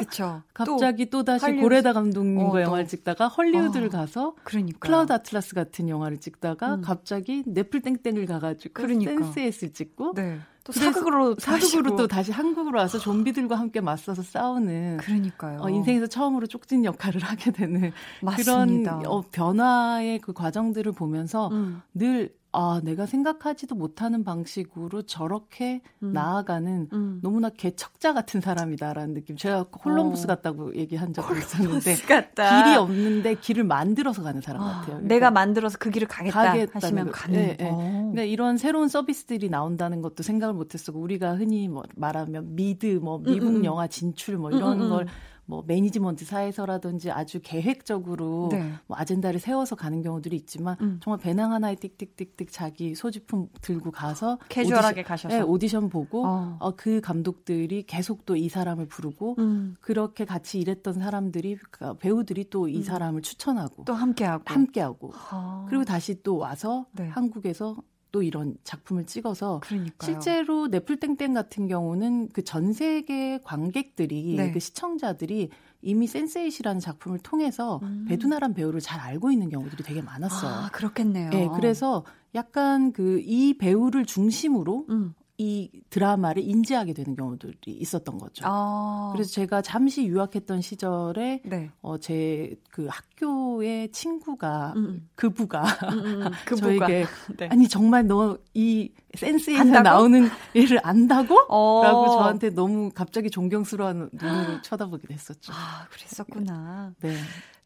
갑자기 또, 다시 고레다 감독님과 어, 영화를 찍다가 헐리우드를 어. 가서 그러니까요. 클라우드 아틀라스 같은 영화를 찍다가 음. 갑자기 넷플 땡땡을 가가지고 그러니까. 센스에스 찍고 네. 또 사극으로 사극으로 또 다시 한국으로 와서 좀비들과 함께 맞서서 싸우는 그러니까요. 어, 인생에서 처음으로 쪽진 역할을 하게 되는 맞습니다. 그런 어, 변화의 그 과정들을 보면서 음. 늘 아, 내가 생각하지도 못하는 방식으로 저렇게 음. 나아가는 음. 너무나 개척자 같은 사람이다라는 느낌. 제가 홀럼부스 어. 같다고 얘기한 적이 있었는데 같다. 길이 없는데 길을 만들어서 가는 사람 어, 같아요. 그러니까 내가 만들어서 그 길을 가겠다 하시면 가는. 네, 네. 그러니까 이런 새로운 서비스들이 나온다는 것도 생각을 못했었고 우리가 흔히 뭐 말하면 미드, 뭐 미국 음, 음, 음. 영화 진출 뭐 이런 음, 걸 뭐 매니지먼트 사에서라든지 아주 계획적으로 네. 뭐 아젠다를 세워서 가는 경우들이 있지만 음. 정말 배낭 하나에 띡띡띡띡 자기 소지품 들고 가서 캐주얼하게 오디션, 가셔서 네, 오디션 보고 어. 어. 그 감독들이 계속 또 이 사람을 부르고 음. 그렇게 같이 일했던 사람들이 그 배우들이 또이 음. 사람을 추천하고 또 함께하고 함께하고 어. 그리고 다시 또 와서 네. 한국에서 또 이런 작품을 찍어서 그러니까요. 실제로 넷플땡땡 같은 경우는 그 전 세계 관객들이 네. 그 시청자들이 이미 센세이시라는 작품을 통해서 음. 배두나란 배우를 잘 알고 있는 경우들이 되게 많았어요. 아, 그렇겠네요. 네, 그래서 약간 그 이 배우를 중심으로 음. 이 드라마를 인지하게 되는 경우들이 있었던 거죠. 아. 그래서 제가 잠시 유학했던 시절에 네. 어, 제 그 학교의 친구가 음. 음. 그부가 음, 음, 음. 그 저에게 네. 아니 정말 너 이 센스에서 안다고? 나오는 얘를 안다고? 어. 라고 저한테 너무 갑자기 존경스러운 눈으로 쳐다보게 됐었죠. 아, 그랬었구나. 네.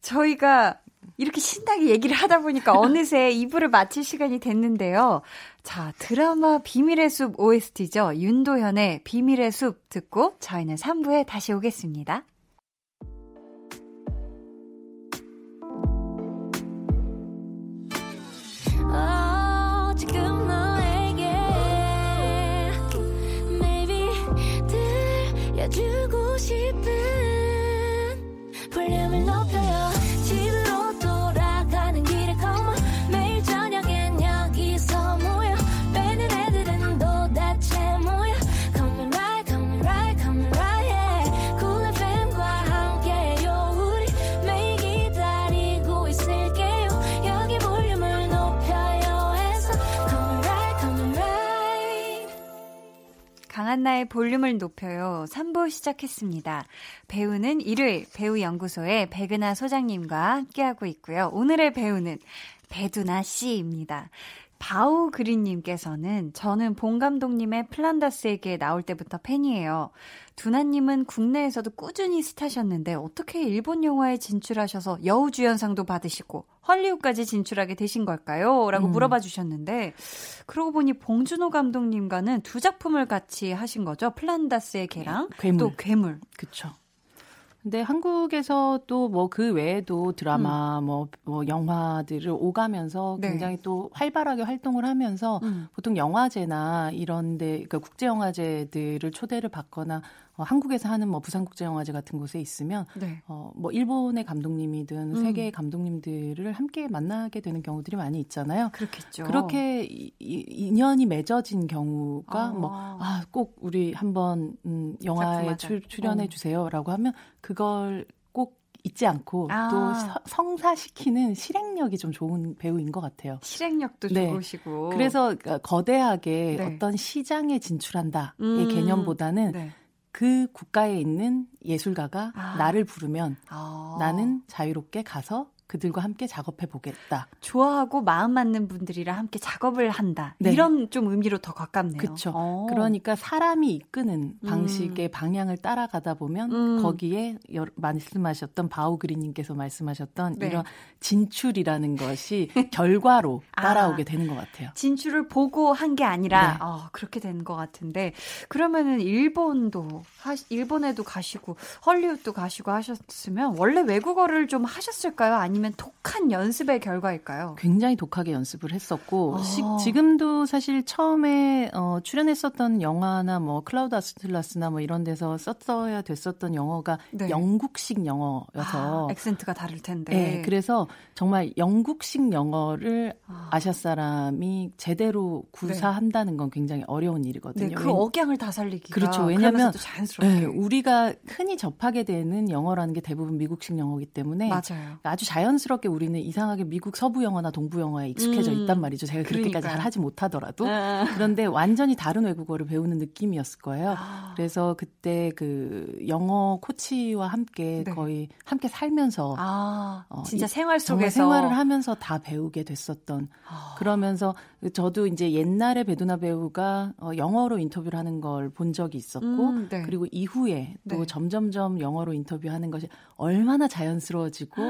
저희가 이렇게 신나게 얘기를 하다 보니까 어느새 2부를 마칠 시간이 됐는데요. 자, 드라마 비밀의 숲 OST죠. 윤도현의 비밀의 숲 듣고 저희는 3부에 다시 오겠습니다. 주고 싶은 볼륨을 높여요. 3부 시작했습니다. 배우는 일요일 배우연구소의 백은하 소장님과 함께하고 있고요. 오늘의 배우는 배두나 씨입니다. 바우 그린님께서는 저는 봉 감독님의 플란다스에게 나올 때부터 팬이에요. 두나님은 국내에서도 꾸준히 스타셨는데 어떻게 일본 영화에 진출하셔서 여우주연상도 받으시고 헐리우드까지 진출하게 되신 걸까요? 라고 음. 물어봐 주셨는데 그러고 보니 봉준호 감독님과는 두 작품을 같이 하신 거죠. 플란다스의 개랑 괴물. 또 괴물. 그쵸. 근데 한국에서 또 뭐 그 외에도 드라마 음. 뭐, 뭐 영화들을 오가면서 네. 굉장히 또 활발하게 활동을 하면서 음. 보통 영화제나 이런 데 그러니까 국제 영화제들을 초대를 받거나 어, 한국에서 하는 뭐 부산국제영화제 같은 곳에 있으면 네. 어, 뭐 일본의 감독님이든 음. 세계의 감독님들을 함께 만나게 되는 경우들이 많이 있잖아요. 그렇겠죠. 그렇게 이, 이, 인연이 맺어진 경우가 어. 뭐아꼭 우리 한번 음, 영화에 출, 출연해 어. 주세요라고 하면 그걸 꼭 잊지 않고 아. 또 성사시키는 실행력이 좀 좋은 배우인 것 같아요. 실행력도 네. 좋으시고. 그래서 그러니까 거대하게 네. 어떤 시장에 진출한다의 음. 개념보다는 네. 그 국가에 있는 예술가가 아. 나를 부르면 아. 나는 자유롭게 가서 그들과 함께 작업해 보겠다. 좋아하고 마음 맞는 분들이랑 함께 작업을 한다. 네. 이런 좀 의미로 더 가깝네요. 그렇죠. 그러니까 사람이 이끄는 음. 방식의 음. 방향을 따라가다 보면 음. 거기에 말씀하셨던 바우그리님께서 말씀하셨던 네. 이런 진출이라는 것이 결과로 아. 따라오게 아, 되는 것 같아요. 진출을 보고 한 게 아니라 네. 어, 그렇게 된 것 같은데 그러면은 일본도 하, 일본에도 가시고 헐리우드도 가시고 하셨으면 원래 외국어를 좀 하셨을까요? 아니면 아니면 독한 연습의 결과일까요? 굉장히 독하게 연습을 했었고 아. 시, 지금도 사실 처음에 어, 출연했었던 영화나 뭐 클라우드 아스틀라스나 뭐 이런 데서 썼어야 됐었던 영어가 네. 영국식 영어여서 아, 액센트가 다를 텐데. 네, 그래서 정말 영국식 영어를 아. 시아 사람이 제대로 구사한다는 건 굉장히 어려운 일이거든요. 네, 그 억양을 다 살리기가 그렇죠. 왜냐하면 자연스럽게. 네, 우리가 흔히 접하게 되는 영어라는 게 대부분 미국식 영어이기 때문에 맞아요. 아주 자연 자연스럽게 우리는 이상하게 미국 서부 영화나 동부 영화에 익숙해져 음. 있단 말이죠. 제가 그렇게까지 그러니까. 잘 하지 못하더라도 아. 그런데 완전히 다른 외국어를 배우는 느낌이었을 거예요. 아. 그래서 그때 그 영어 코치와 함께 네. 거의 함께 살면서 아. 어, 진짜 생활 속에서 생활을 하면서 다 배우게 됐었던 아. 그러면서 저도 이제 옛날에 베두나 배우가 어, 영어로 인터뷰를 하는 걸 본 적이 있었고 음, 네. 그리고 이후에 또 네. 점점점 영어로 인터뷰하는 것이 얼마나 자연스러워지고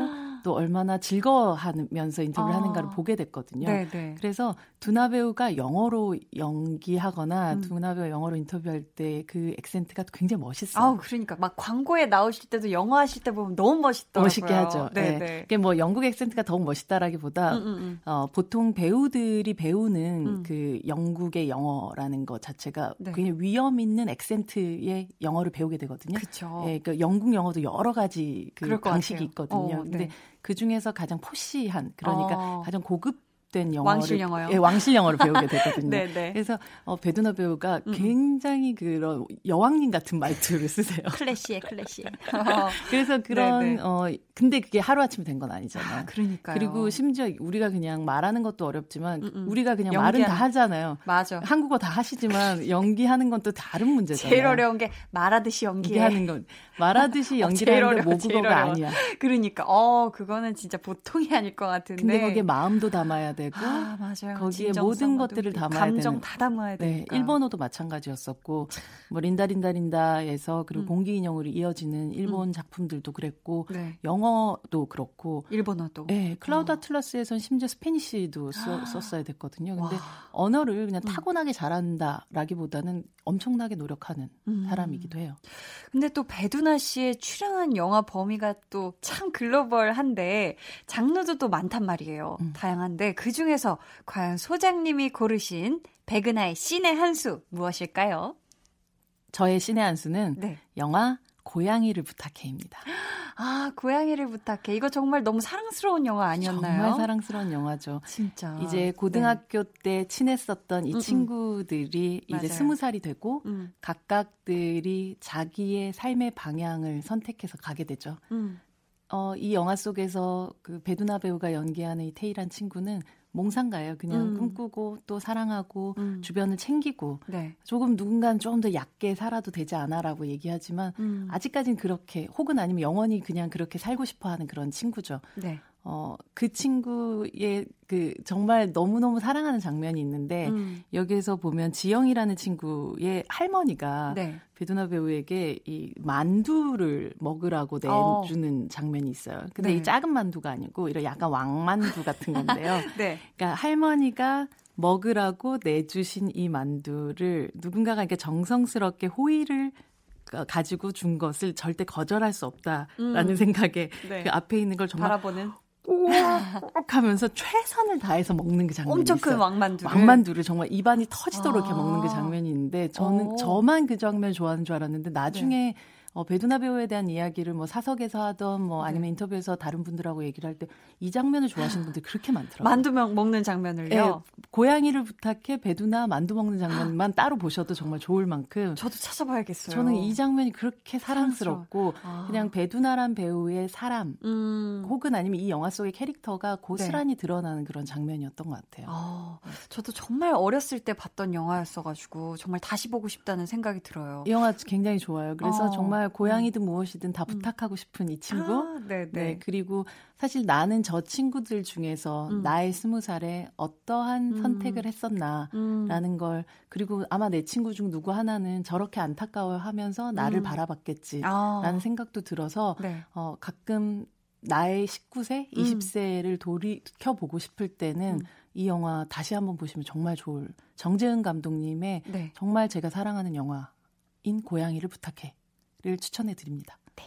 또 얼마나 즐거워하면서 인터뷰를 아. 하는가를 보게 됐거든요. 네네. 네. 그래서 두나 배우가 영어로 연기하거나 음. 두나 배우 영어로 인터뷰할 때 그 액센트가 굉장히 멋있어요. 아, 그러니까 막 광고에 나오실 때도 영어 하실 때 보면 너무 멋있더라고요. 멋있게 하죠. 네, 네. 네. 뭐 영국 액센트가 더욱 멋있다라기보다 음, 음, 음. 어, 보통 배우들이 배우는 음. 그 영국의 영어라는 것 자체가 네. 굉장히 위험 있는 액센트의 영어를 배우게 되거든요. 그렇죠. 예, 그 영국 영어도 여러 가지 그 방식이 있거든요. 어, 근데 네. 그 중에서 가장 포시한 그러니까 어. 가장 고급 된 영어를 왕실 영어요. 예, 왕실 영어를 배우게 되거든요. 그래서 어, 베드나 배우가 음. 굉장히 그런 여왕님 같은 말투를 쓰세요. 클래시해, 클래시. 어. 그래서 그런. 네. 어 근데 그게 하루 아침에 된 건 아니잖아요. 아, 그러니까 그리고 심지어 우리가 그냥 말하는 것도 어렵지만 음, 음. 우리가 그냥 연기하는. 말은 다 하잖아요. 맞아. 한국어 다 하시지만 연기하는 건 또 다른 문제잖아요. 제일 어려운 게 말하듯이 연기하는 건 말하듯이 연기하는 게 모국어가 아니야. 그러니까 어 그거는 진짜 보통이 아닐 것 같은데. 근데 거기에 마음도 담아야 되고 아, 맞아요. 거기에 모든 것들을 담아야 감정 되는. 다 담아야 되니까. 네, 일본어도 마찬가지였었고 뭐 린다 린다 린다에서 그리고 음. 공기 인형으로 이어지는 일본 음. 작품들도 그랬고 네. 영 어도 그렇고 일본어도. 네, 클라우드 어. 아틀라스에선 심지어 Spanish도 써, 아. 썼어야 됐거든요. 근데 와. 언어를 그냥 음. 타고나게 잘한다라기보다는 엄청나게 노력하는 음. 사람이기도 해요. 근데 또 배두나 씨의 출연한 영화 범위가 또 참 글로벌한데 장르도 또 많단 말이에요. 음. 다양한데 그 중에서 과연 소장님이 고르신 백은하의 신의 한 수 무엇일까요? 저의 신의 한 수는 네. 영화 고양이를 부탁해입니다. 아, 고양이를 부탁해. 이거 정말 너무 사랑스러운 영화 아니었나요? 정말 사랑스러운 영화죠. 진짜. 이제 고등학교 네. 때 친했었던 이 음, 음. 친구들이 음. 이제 스무 살이 되고 음. 각각들이 자기의 삶의 방향을 선택해서 가게 되죠. 음. 어, 이 영화 속에서 그 베두나 배우가 연기하는 이 테이란 친구는 몽상가예요. 그냥 음. 꿈꾸고 또 사랑하고 음. 주변을 챙기고 네. 조금 누군가는 좀 더 얕게 살아도 되지 않아라고 얘기하지만 음. 아직까진 그렇게 혹은 아니면 영원히 그냥 그렇게 살고 싶어하는 그런 친구죠. 네. 어, 그 친구의 그 정말 너무너무 사랑하는 장면이 있는데 음. 여기에서 보면 지영이라는 친구의 할머니가 네. 베두나 배우에게 이 만두를 먹으라고 어. 내주는 어. 장면이 있어요. 근데 네. 이 작은 만두가 아니고 이런 약간 왕만두 같은 건데요. 네. 그러니까 할머니가 먹으라고 내주신 이 만두를 누군가가 이렇게 정성스럽게 호의를 가지고 준 것을 절대 거절할 수 없다라는 음. 생각에 네. 그 앞에 있는 걸 정말 바라보는 우악 하면서 최선을 다해서 먹는 그 장면이 엄청 있어요. 큰 왕만두를 왕만두를 정말 입안이 터지도록 아. 이렇게 먹는 그 장면이 있는데 저는 오. 저만 그 장면 좋아하는 줄 알았는데 나중에 네. 어, 베두나 배우에 대한 이야기를 뭐 사석에서 하던 뭐 아니면 네. 인터뷰에서 다른 분들하고 얘기를 할 때 이 장면을 좋아하시는 분들이 그렇게 많더라고요. 만두 먹는 장면을요? 네, 고양이를 부탁해 베두나 만두 먹는 장면만 따로 보셔도 정말 좋을 만큼 저도 찾아봐야겠어요. 저는 이 장면이 그렇게 사랑스럽고 아. 그냥 베두나란 배우의 사람 음. 혹은 아니면 이 영화 속의 캐릭터가 고스란히 네. 드러나는 그런 장면이었던 것 같아요. 아, 저도 정말 어렸을 때 봤던 영화였어가지고 정말 다시 보고 싶다는 생각이 들어요. 이 영화 굉장히 좋아요. 그래서 어. 정말 정말 고양이든 무엇이든 다 음. 부탁하고 싶은 이 친구. 아, 네, 네. 그리고 사실 나는 저 친구들 중에서 음. 나의 스무 살에 어떠한 음. 선택을 했었나라는 음. 걸 그리고 아마 내 친구 중 누구 하나는 저렇게 안타까워하면서 나를 음. 바라봤겠지라는 아. 생각도 들어서 네. 어, 가끔 나의 19세, 20세를 돌이켜 보고 싶을 때는 음. 이 영화 다시 한번 보시면 정말 좋을 정재은 감독님의 네. 정말 제가 사랑하는 영화인 고양이를 부탁해. 를 추천해 드립니다. 네.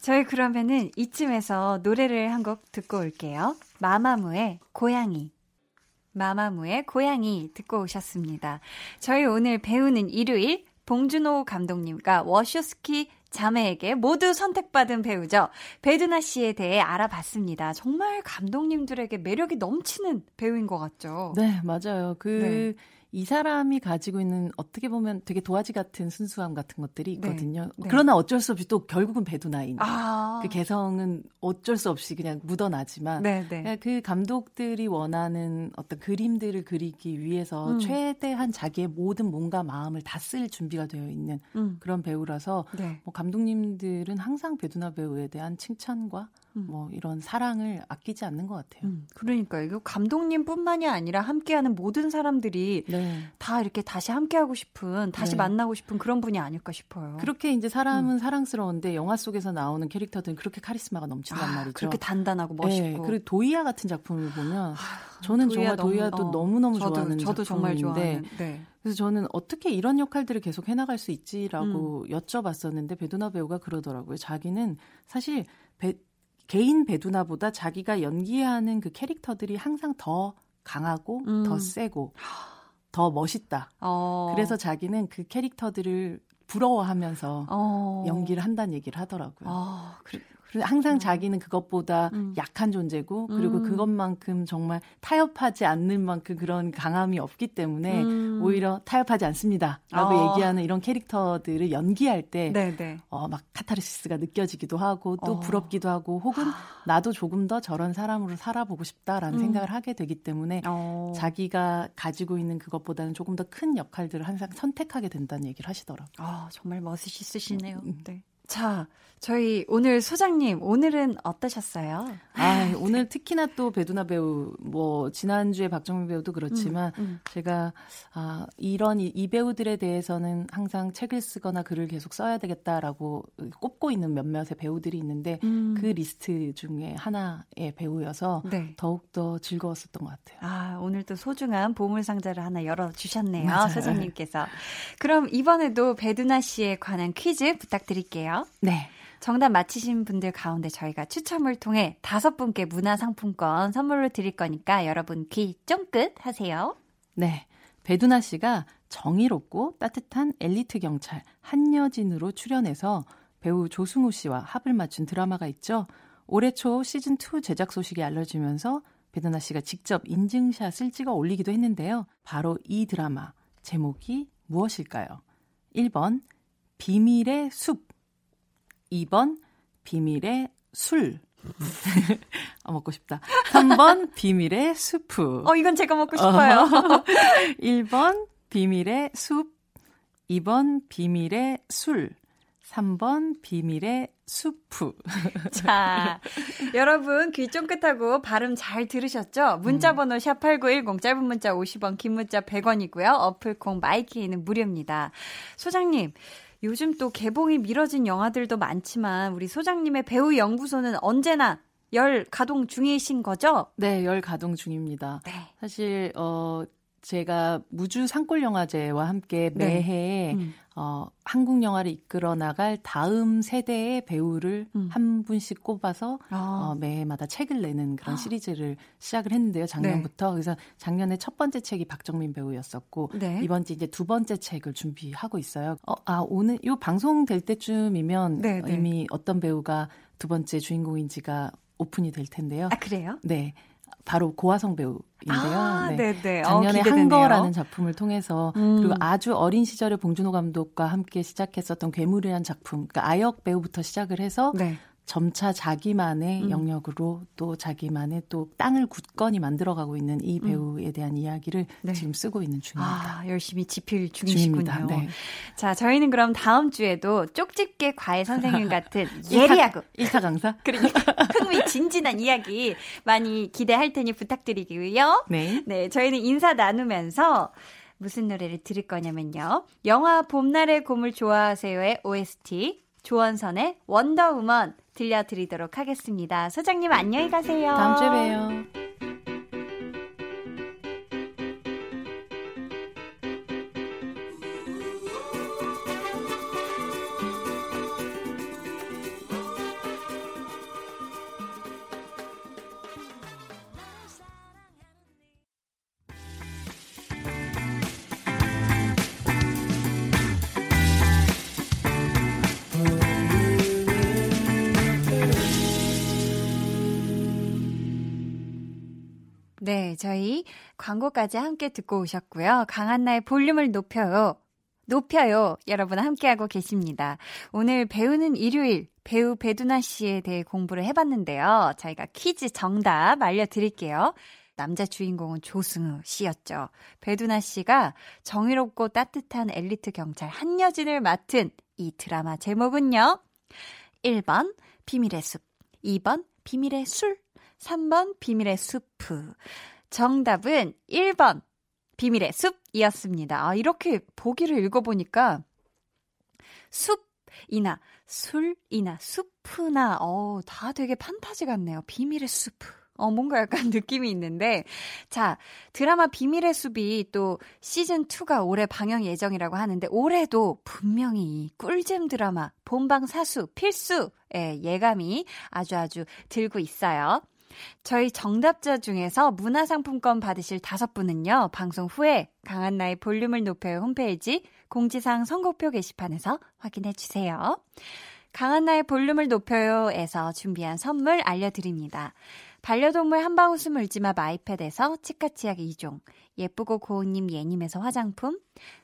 저희 그러면은 이쯤에서 노래를 한 곡 듣고 올게요. 마마무의 고양이. 마마무의 고양이 듣고 오셨습니다. 저희 오늘 배우는 일요일 봉준호 감독님과 워쇼스키 자매에게 모두 선택받은 배우죠. 베드나 씨에 대해 알아봤습니다. 정말 감독님들에게 매력이 넘치는 배우인 것 같죠. 네, 맞아요. 그 네. 이 사람이 가지고 있는 어떻게 보면 되게 도화지 같은 순수함 같은 것들이 네. 있거든요. 네. 그러나 어쩔 수 없이 또 결국은 배두나인 아. 그 개성은 어쩔 수 없이 그냥 묻어나지만 네, 네. 그 감독들이 원하는 어떤 그림들을 그리기 위해서 음. 최대한 자기의 모든 몸과 마음을 다 쓸 준비가 되어 있는 음. 그런 배우라서 네. 뭐 감독님들은 항상 배두나 배우에 대한 칭찬과 음. 뭐 이런 사랑을 아끼지 않는 것 같아요. 음, 그러니까 이거 감독님뿐만이 아니라 함께하는 모든 사람들이 네. 다 이렇게 다시 함께하고 싶은, 다시 네. 만나고 싶은 그런 분이 아닐까 싶어요. 그렇게 이제 사람은 음. 사랑스러운데 영화 속에서 나오는 캐릭터들은 그렇게 카리스마가 넘친단 아, 말이죠. 그렇게 단단하고 네, 멋있고. 네, 그리고 도이아 같은 작품을 보면 저는 도이아 정말 도이아도 너무, 너무 저도, 좋아하는 저도 정말 좋아하는. 네. 그래서 저는 어떻게 이런 역할들을 계속 해나갈 수 있지라고 음. 여쭤봤었는데 베두나 배우가 그러더라고요. 자기는 사실 배, 개인 배두나보다 자기가 연기하는 그 캐릭터들이 항상 더 강하고 음. 더 세고 더 멋있다. 어. 그래서 자기는 그 캐릭터들을 부러워하면서 어. 연기를 한다는 얘기를 하더라고요. 어, 그래, 항상 음. 자기는 그것보다 음. 약한 존재고 그리고 음. 그것만큼 정말 타협하지 않는 만큼 그런 강함이 없기 때문에 음. 오히려 타협하지 않습니다라고 어. 얘기하는 이런 캐릭터들을 연기할 때 어, 막 카타르시스가 느껴지기도 하고 또 어. 부럽기도 하고 혹은 나도 조금 더 저런 사람으로 살아보고 싶다라는 음. 생각을 하게 되기 때문에 어. 자기가 가지고 있는 그것보다는 조금 더 큰 역할들을 항상 선택하게 된다는 얘기를 하시더라고요. 아, 정말 멋있으시네요. 음. 네. 자, 저희 오늘 소장님 오늘은 어떠셨어요? 아 오늘 특히나 또 배두나 배우 뭐 지난주에 박정민 배우도 그렇지만 음, 음. 제가 아 이런 이, 이, 배우들에 대해서는 항상 책을 쓰거나 글을 계속 써야 되겠다라고 꼽고 있는 몇몇의 배우들이 있는데 음. 그 리스트 중에 하나의 배우여서 네. 더욱 더 즐거웠었던 것 같아요. 아 오늘 또 소중한 보물 상자를 하나 열어 주셨네요. 소장님께서. 그럼 이번에도 배두나 씨에 관한 퀴즈 부탁드릴게 요. 네. 정답 맞히신 분들 가운데 저희가 추첨을 통해 다섯 분께 문화상품권 선물로 드릴 거니까 여러분 귀 쫑긋 하세요. 네. 배두나 씨가 정의롭고 따뜻한 엘리트 경찰 한여진으로 출연해서 배우 조승우 씨와 합을 맞춘 드라마가 있죠. 올해 초 시즌2 제작 소식이 알려지면서 배두나 씨가 직접 인증샷을 찍어 올리기도 했는데요. 바로 이 드라마 제목이 무엇일까요? 1번 비밀의 숲 2번 비밀의 술. 아, 먹고 싶다. 3번 비밀의 수프. 어, 이건 제가 먹고 싶어요. 어, 1번 비밀의 숲. 2번 비밀의 술. 3번 비밀의 수프. 자, 여러분 귀 쫑긋하고 발음 잘 들으셨죠? 문자 음. 번호 샵8910 짧은 문자 50원, 긴 문자 100원이고요. 어플 콩 마이키는 무료입니다. 소장님, 요즘 또 개봉이 미뤄진 영화들도 많지만 우리 소장님의 배우 연구소는 언제나 열 가동 중이신 거죠? 네, 열 가동 중입니다. 네. 사실 어 제가 무주 산골 영화제와 함께 네. 매해 네. 음. 어, 한국 영화를 이끌어 나갈 다음 세대의 배우를 음. 한 분씩 꼽아서 아. 어, 매해마다 책을 내는 그런 아. 시리즈를 시작을 했는데요. 작년부터 네. 그래서 작년에 첫 번째 책이 박정민 배우였었고 네. 이번 주 이제 두 번째 책을 준비하고 있어요. 어, 아 오늘 요 방송 될 때쯤이면 네, 네. 이미 어떤 배우가 두 번째 주인공인지가 오픈이 될 텐데요. 아 그래요? 네. 바로 고화성 배우인데요. 아, 네. 네네. 작년에 어, 한거라는 작품을 통해서 음. 그리고 아주 어린 시절에 봉준호 감독과 함께 시작했었던 괴물이라는 작품, 그러니까 아역 배우부터 시작을 해서 네. 점차 자기만의 음. 영역으로 또 자기만의 또 땅을 굳건히 만들어가고 있는 이 음. 배우에 음. 대한 이야기를 네. 지금 쓰고 있는 중입니다. 아, 열심히 집필 중이시군요. 네. 자, 저희는 그럼 다음 주에도 쪽집게 과외 선생님 같은 예리하고 1타 강사? 그러니까 흥미진진한 이야기 많이 기대할 테니 부탁드리고요. 네. 네, 저희는 인사 나누면서 무슨 노래를 들을 거냐면요. 영화 봄날의 곰을 좋아하세요의 OST 조원선의 원더우먼 들려드리도록 하겠습니다. 소장님 안녕히 가세요. 다음 주에 봬요. 네, 저희 광고까지 함께 듣고 오셨고요. 강한나의 볼륨을 높여요. 높여요. 여러분 함께하고 계십니다. 오늘 배우는 일요일 배우 배두나 씨에 대해 공부를 해봤는데요. 저희가 퀴즈 정답 알려드릴게요. 남자 주인공은 조승우 씨였죠. 배두나 씨가 정의롭고 따뜻한 엘리트 경찰 한여진을 맡은 이 드라마 제목은요. 1번 비밀의 숲, 2번 비밀의 술, 3번 비밀의 수프. 정답은 1번 비밀의 숲이었습니다. 아, 이렇게 보기를 읽어보니까 숲이나 술이나 수프나 어, 다 되게 판타지 같네요. 비밀의 수프. 어, 뭔가 약간 느낌이 있는데. 자, 드라마 비밀의 숲이 또 시즌2가 올해 방영 예정이라고 하는데, 올해도 분명히 꿀잼 드라마, 본방 사수, 필수의 예감이 아주 아주 들고 있어요. 저희 정답자 중에서 문화상품권 받으실 다섯 분은요, 방송 후에 강한나의 볼륨을 높여요 홈페이지 공지사항 선곡표 게시판에서 확인해 주세요. 강한나의 볼륨을 높여요에서 준비한 선물 알려드립니다. 반려동물 한방웃음 울지마 마이패드에서 치카치약 2종, 예쁘고 고운님 예님에서 화장품,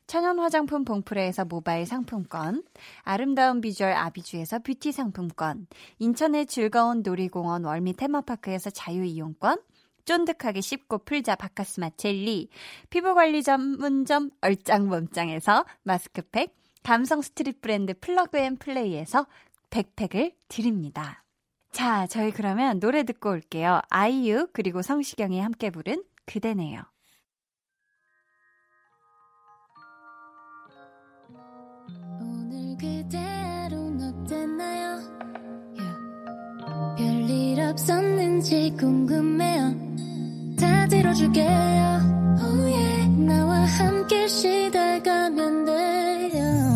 천연 화장품 봉프레에서 모바일 상품권, 아름다운 비주얼 아비주에서 뷰티 상품권, 인천의 즐거운 놀이공원 월미 테마파크에서 자유이용권, 쫀득하게 씹고 풀자 박카스맛 젤리, 피부관리 전문점 얼짱몸짱에서 마스크팩, 감성 street 브랜드 플러그 앤 플레이에서 백팩을 드립니다. 자, 저희 그러면 노래 듣고 올게요. 아이유 그리고 성시경이 함께 부른 그대네요. 오늘 그대로는 어땠나요? Yeah. 별일 없었는지 궁금해요. 다 들어줄게요. Oh yeah. 나와 함께 시달가면 돼요.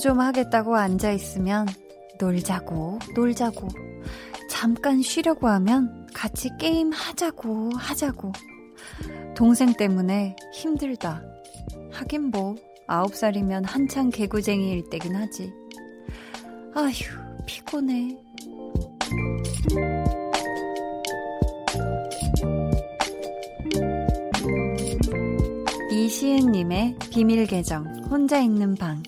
좀 하겠다고 앉아 있으면 놀자고, 놀자고. 잠깐 쉬려고 하면 같이 게임 하자고, 하자고. 동생 때문에 힘들다. 하긴 뭐, 아홉 살이면 한창 개구쟁이일 때긴 하지. 아휴, 피곤해. 2 이시은님의 비밀 계정, 혼자 있는 방.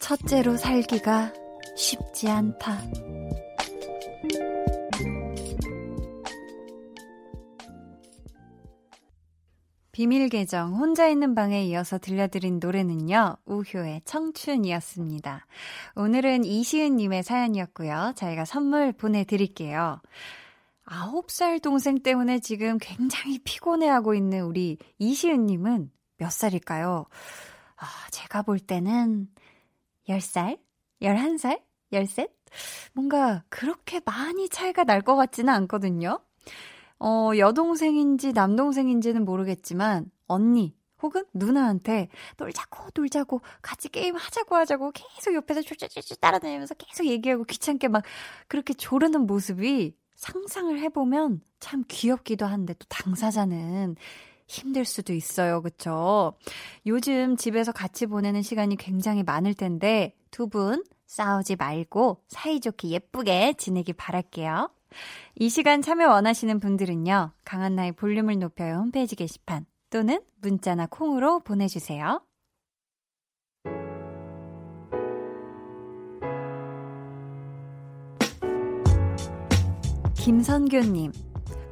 첫째로 살기가 쉽지 않다. 비밀 계정 혼자 있는 방에 이어서 들려드린 노래는요. 우효의 청춘이었습니다. 오늘은 이시은 님의 사연이었고요. 저희가 선물 보내 드릴게요. 9살 동생 때문에 지금 굉장히 피곤해하고 있는 우리 이시은 님은 몇 살일까요? 아, 제가 볼 때는 10살? 11살? 13? 뭔가 그렇게 많이 차이가 날 것 같지는 않거든요. 어, 여동생인지 남동생인지는 모르겠지만, 언니, 혹은 누나한테 놀자고, 놀자고, 같이 게임 하자고 하자고 계속 옆에서 쫄쫄쫄쫄 따라다니면서 계속 얘기하고 귀찮게 막 그렇게 조르는 모습이 상상을 해보면 참 귀엽기도 한데 또 당사자는 힘들 수도 있어요. 그쵸? 요즘 집에서 같이 보내는 시간이 굉장히 많을 텐데 두 분 싸우지 말고 사이좋게 예쁘게 지내길 바랄게요. 이 시간 참여 원하시는 분들은요. 강한나의 볼륨을 높여요 홈페이지 게시판 또는 문자나 콩으로 보내주세요. 김선교님,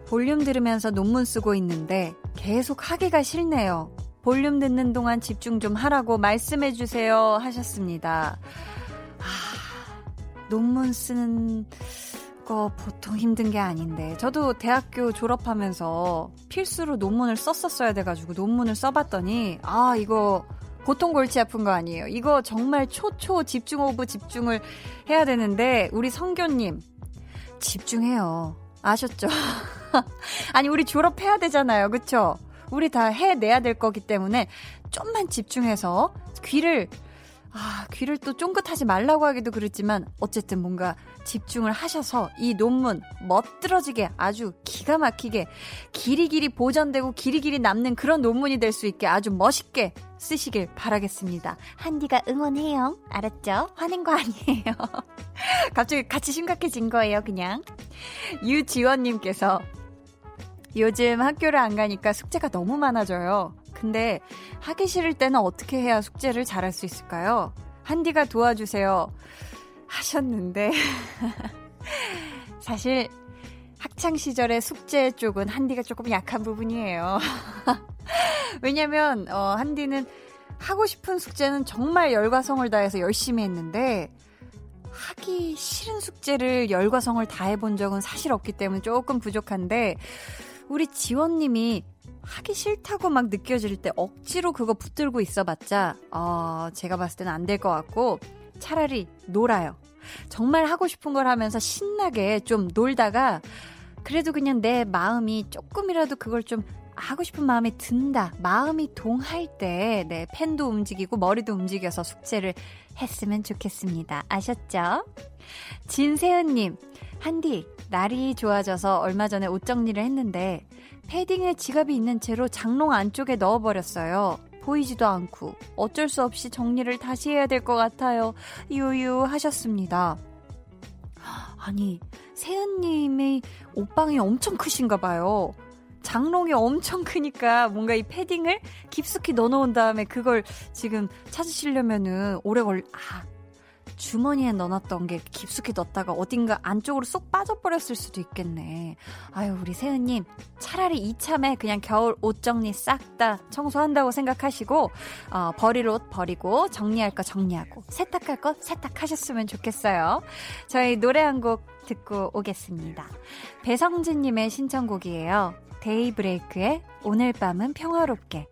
볼륨 들으면서 논문 쓰고 있는데 계속 하기가 싫네요. 볼륨 듣는 동안 집중 좀 하라고 말씀해주세요 하셨습니다. 아, 논문 쓰는 거 보통 힘든 게 아닌데 저도 대학교 졸업하면서 필수로 논문을 썼었어야 돼가지고 논문을 써봤더니 아 이거 보통 골치 아픈 거 아니에요. 이거 정말 초초 집중 of 집중을 해야 되는데 우리 성교님 집중해요. 아셨죠? 아니 우리 졸업해야 되잖아요. 그쵸? 우리 다 해내야 될 거기 때문에 좀만 집중해서 귀를 아, 귀를 또 쫑긋하지 말라고 하기도 그렇지만 어쨌든 뭔가 집중을 하셔서 이 논문 멋들어지게 아주 기가 막히게 길이길이 보존되고 길이길이 남는 그런 논문이 될 수 있게 아주 멋있게 쓰시길 바라겠습니다. 한디가 응원해요. 알았죠? 화낸 거 아니에요. 갑자기 같이 심각해진 거예요, 그냥. 유지원님께서 요즘 학교를 안 가니까 숙제가 너무 많아져요. 근데 하기 싫을 때는 어떻게 해야 숙제를 잘할 수 있을까요? 한디가 도와주세요. 하셨는데 사실 학창 시절의 숙제 쪽은 한디가 조금 약한 부분이에요. 왜냐면 어 한디는 하고 싶은 숙제는 정말 열과 성을 다해서 열심히 했는데 하기 싫은 숙제를 열과 성을 다해 본 적은 사실 없기 때문에 조금 부족한데 우리 지원님이 하기 싫다고 막 느껴질 때 억지로 그거 붙들고 있어봤자 어, 제가 봤을 때는 안 될 것 같고 차라리 놀아요. 정말 하고 싶은 걸 하면서 신나게 좀 놀다가 그래도 그냥 내 마음이 조금이라도 그걸 좀 하고 싶은 마음이 든다. 마음이 동할 때, 네, 펜도 움직이고 머리도 움직여서 숙제를 했으면 좋겠습니다. 아셨죠? 진세은님, 한디, 날이 좋아져서 얼마 전에 옷 정리를 했는데, 패딩에 지갑이 있는 채로 장롱 안쪽에 넣어버렸어요. 보이지도 않고 어쩔 수 없이 정리를 다시 해야 될 것 같아요. 유유 하셨습니다. 아니, 세은님의 옷방이 엄청 크신가 봐요. 장롱이 엄청 크니까 뭔가 이 패딩을 깊숙이 넣어놓은 다음에 그걸 지금 찾으시려면은 오래 걸, 아, 주머니에 넣어놨던 게 깊숙이 넣었다가 어딘가 안쪽으로 쏙 빠져버렸을 수도 있겠네. 아유, 우리 세은님, 차라리 이참에 그냥 겨울 옷 정리 싹 다 청소한다고 생각하시고, 어, 버릴 옷 버리고, 정리할 거 정리하고, 세탁할 거 세탁하셨으면 좋겠어요. 저희 노래 한 곡 듣고 오겠습니다. 배성진님의 신청곡이에요. 데이브레이크의 오늘 밤은 평화롭게.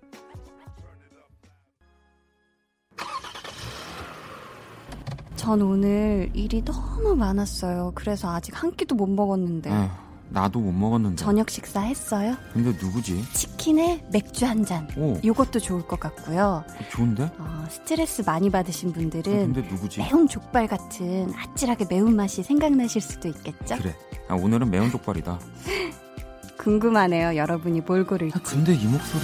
전 오늘 일이 너무 많았어요. 그래서 아직 한 끼도 못 먹었는데. 어, 나도 못 먹었는데. 저녁 식사 했어요? 근데 누구지? 치킨에 맥주 한 잔. 오. 요것도 좋을 것 같고요. 어, 좋은데? 어, 스트레스 많이 받으신 분들은. 어, 근데 누구지? 매운 족발 같은 아찔하게 매운맛이 생각나실 수도 있겠죠? 그래. 아, 오늘은 매운 족발이다. 궁금하네요. 여러분이 뭘 고를지. 아, 근데 이 목소리.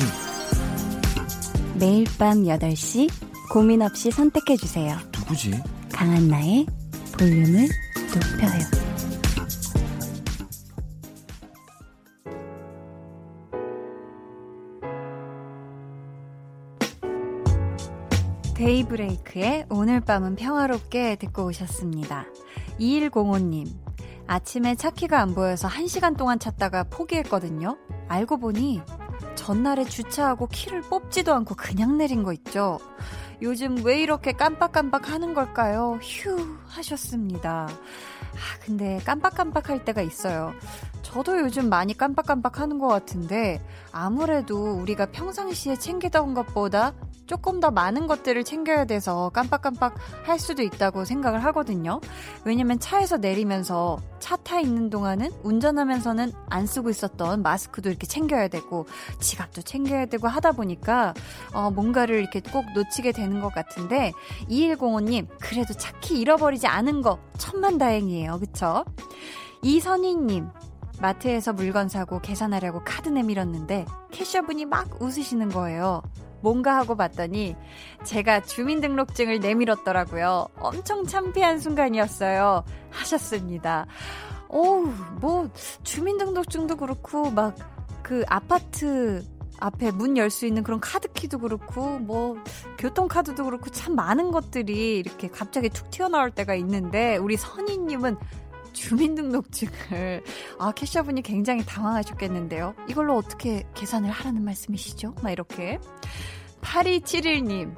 매일 밤 8시 고민 없이 선택해 주세요. 누구지? 강한 나의 볼륨을 높여요. 데이브레이크의 오늘 밤은 평화롭게 듣고 오셨습니다. 2105님, 아침에 차 키가 안 보여서 1시간 동안 찾다가 포기했거든요. 알고 보니 전날에 주차하고 키를 뽑지도 않고 그냥 내린 거 있죠. 요즘 왜 이렇게 깜빡깜빡 하는 걸까요? 휴 하셨습니다. 아, 근데 깜빡깜빡 할 때가 있어요. 저도 요즘 많이 깜빡깜빡 하는 것 같은데 아무래도 우리가 평상시에 챙기던 것보다 조금 더 많은 것들을 챙겨야 돼서 깜빡깜빡 할 수도 있다고 생각을 하거든요. 왜냐면 차에서 내리면서 차 타 있는 동안은 운전하면서는 안 쓰고 있었던 마스크도 이렇게 챙겨야 되고 지갑도 챙겨야 되고 하다 보니까 어, 뭔가를 이렇게 꼭 놓치게 되는 것 같은데 2105님 그래도 차키 잃어버리지 않은 거 천만 다행이에요. 그쵸? 이선희님 마트에서 물건 사고 계산하려고 카드 내밀었는데 캐셔분이 막 웃으시는 거예요. 뭔가 하고 봤더니 제가 주민등록증을 내밀었더라고요. 엄청 창피한 순간이었어요. 하셨습니다. 어우, 뭐, 주민등록증도 그렇고, 막, 그 아파트 앞에 문 열 수 있는 그런 카드키도 그렇고, 뭐, 교통카드도 그렇고, 참 많은 것들이 이렇게 갑자기 툭 튀어나올 때가 있는데, 우리 선희님은 주민등록증을 아 캐셔분이 굉장히 당황하셨겠는데요. 이걸로 어떻게 계산을 하라는 말씀이시죠? 막 이렇게 8271님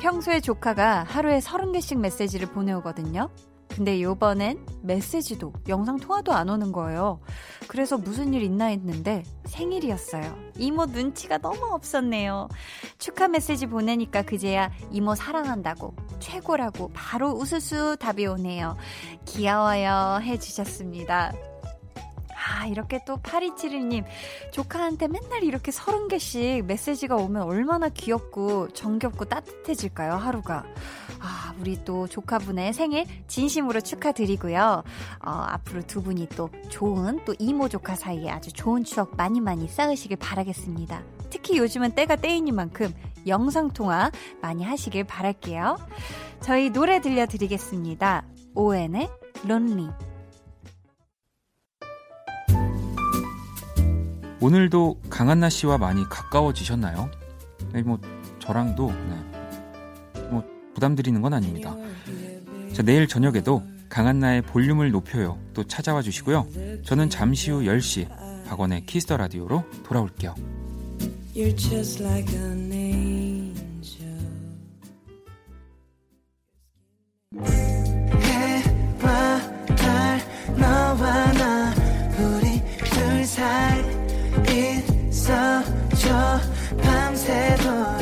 평소에 조카가 하루에 30개씩 메시지를 보내오거든요. 근데 요번엔 메시지도 영상 통화도 안 오는 거예요. 그래서 무슨 일 있나 했는데 생일이었어요. 이모 눈치가 너무 없었네요. 축하 메시지 보내니까 그제야 이모 사랑한다고 최고라고 바로 우수수 답이 오네요. 귀여워요 해주셨습니다. 아, 이렇게 또 8271님, 조카한테 맨날 이렇게 30개씩 메시지가 오면 얼마나 귀엽고 정겹고 따뜻해질까요, 하루가. 아, 우리 또 조카분의 생일 진심으로 축하드리고요. 어, 앞으로 두 분이 또 좋은 또 이모 조카 사이에 아주 좋은 추억 많이 많이 쌓으시길 바라겠습니다. 특히 요즘은 때가 때이니 만큼 영상통화 많이 하시길 바랄게요. 저희 노래 들려드리겠습니다. 오엔의 론리. 오늘도 강한나 씨와 많이 가까워지셨나요? 네, 뭐 저랑도 네. 뭐 부담드리는 건 아닙니다. 자, 내일 저녁에도 강한나의 볼륨을 높여요. 또 찾아와 주시고요. 저는 잠시 후 10시 박원의 키스 더 라디오로 돌아올게요. An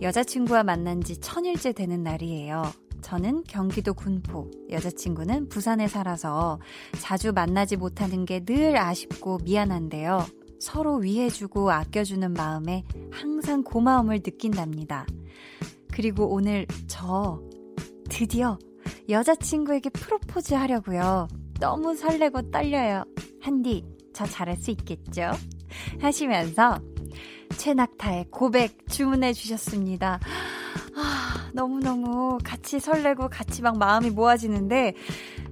여자친구와 만난 지 천일째 되는 날이에요. 저는 경기도 군포, 여자친구는 부산에 살아서 자주 만나지 못하는 게 늘 아쉽고 미안한데요. 서로 위해주고 아껴주는 마음에 항상 고마움을 느낀답니다. 그리고 오늘 저 드디어 여자친구에게 프로포즈 하려고요. 너무 설레고 떨려요. 한디, 저 잘할 수 있겠죠? 하시면서 최낙타의 고백 주문해 주셨습니다. 아, 너무너무 같이 설레고 같이 막 마음이 모아지는데,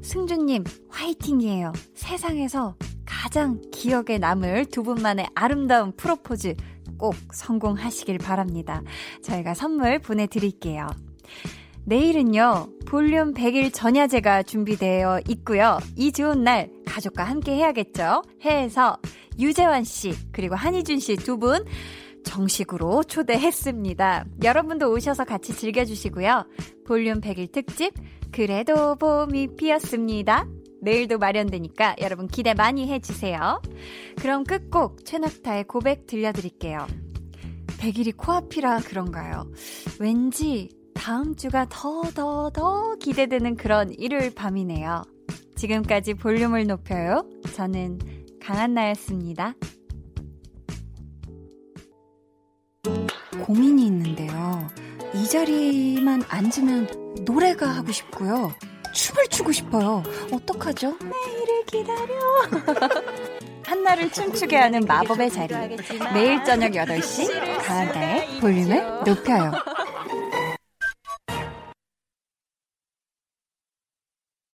승주님, 화이팅이에요. 세상에서 가장 기억에 남을 두 분만의 아름다운 프로포즈 꼭 성공하시길 바랍니다. 저희가 선물 보내드릴게요. 내일은요, 볼륨 100일 전야제가 준비되어 있고요. 이 좋은 날 가족과 함께 해야겠죠? 해서 유재환 씨, 그리고 한희준 씨 두 분 정식으로 초대했습니다. 여러분도 오셔서 같이 즐겨주시고요. 볼륨 100일 특집, 그래도 봄이 피었습니다. 내일도 마련되니까 여러분 기대 많이 해주세요. 그럼 끝곡 최낙타의 고백 들려드릴게요. 100일이 코앞이라 그런가요? 왠지 다음 주가 더, 더, 더 기대되는 그런 일요일 밤이네요. 지금까지 볼륨을 높여요. 저는 강한나였습니다. 고민이 있는데요. 이 자리만 앉으면 노래가 하고 싶고요. 춤을 추고 싶어요. 어떡하죠? 내일을 기다려. 한나를 춤추게 하는 마법의 자리. 매일 저녁 8시 강한나의 볼륨을 높여요.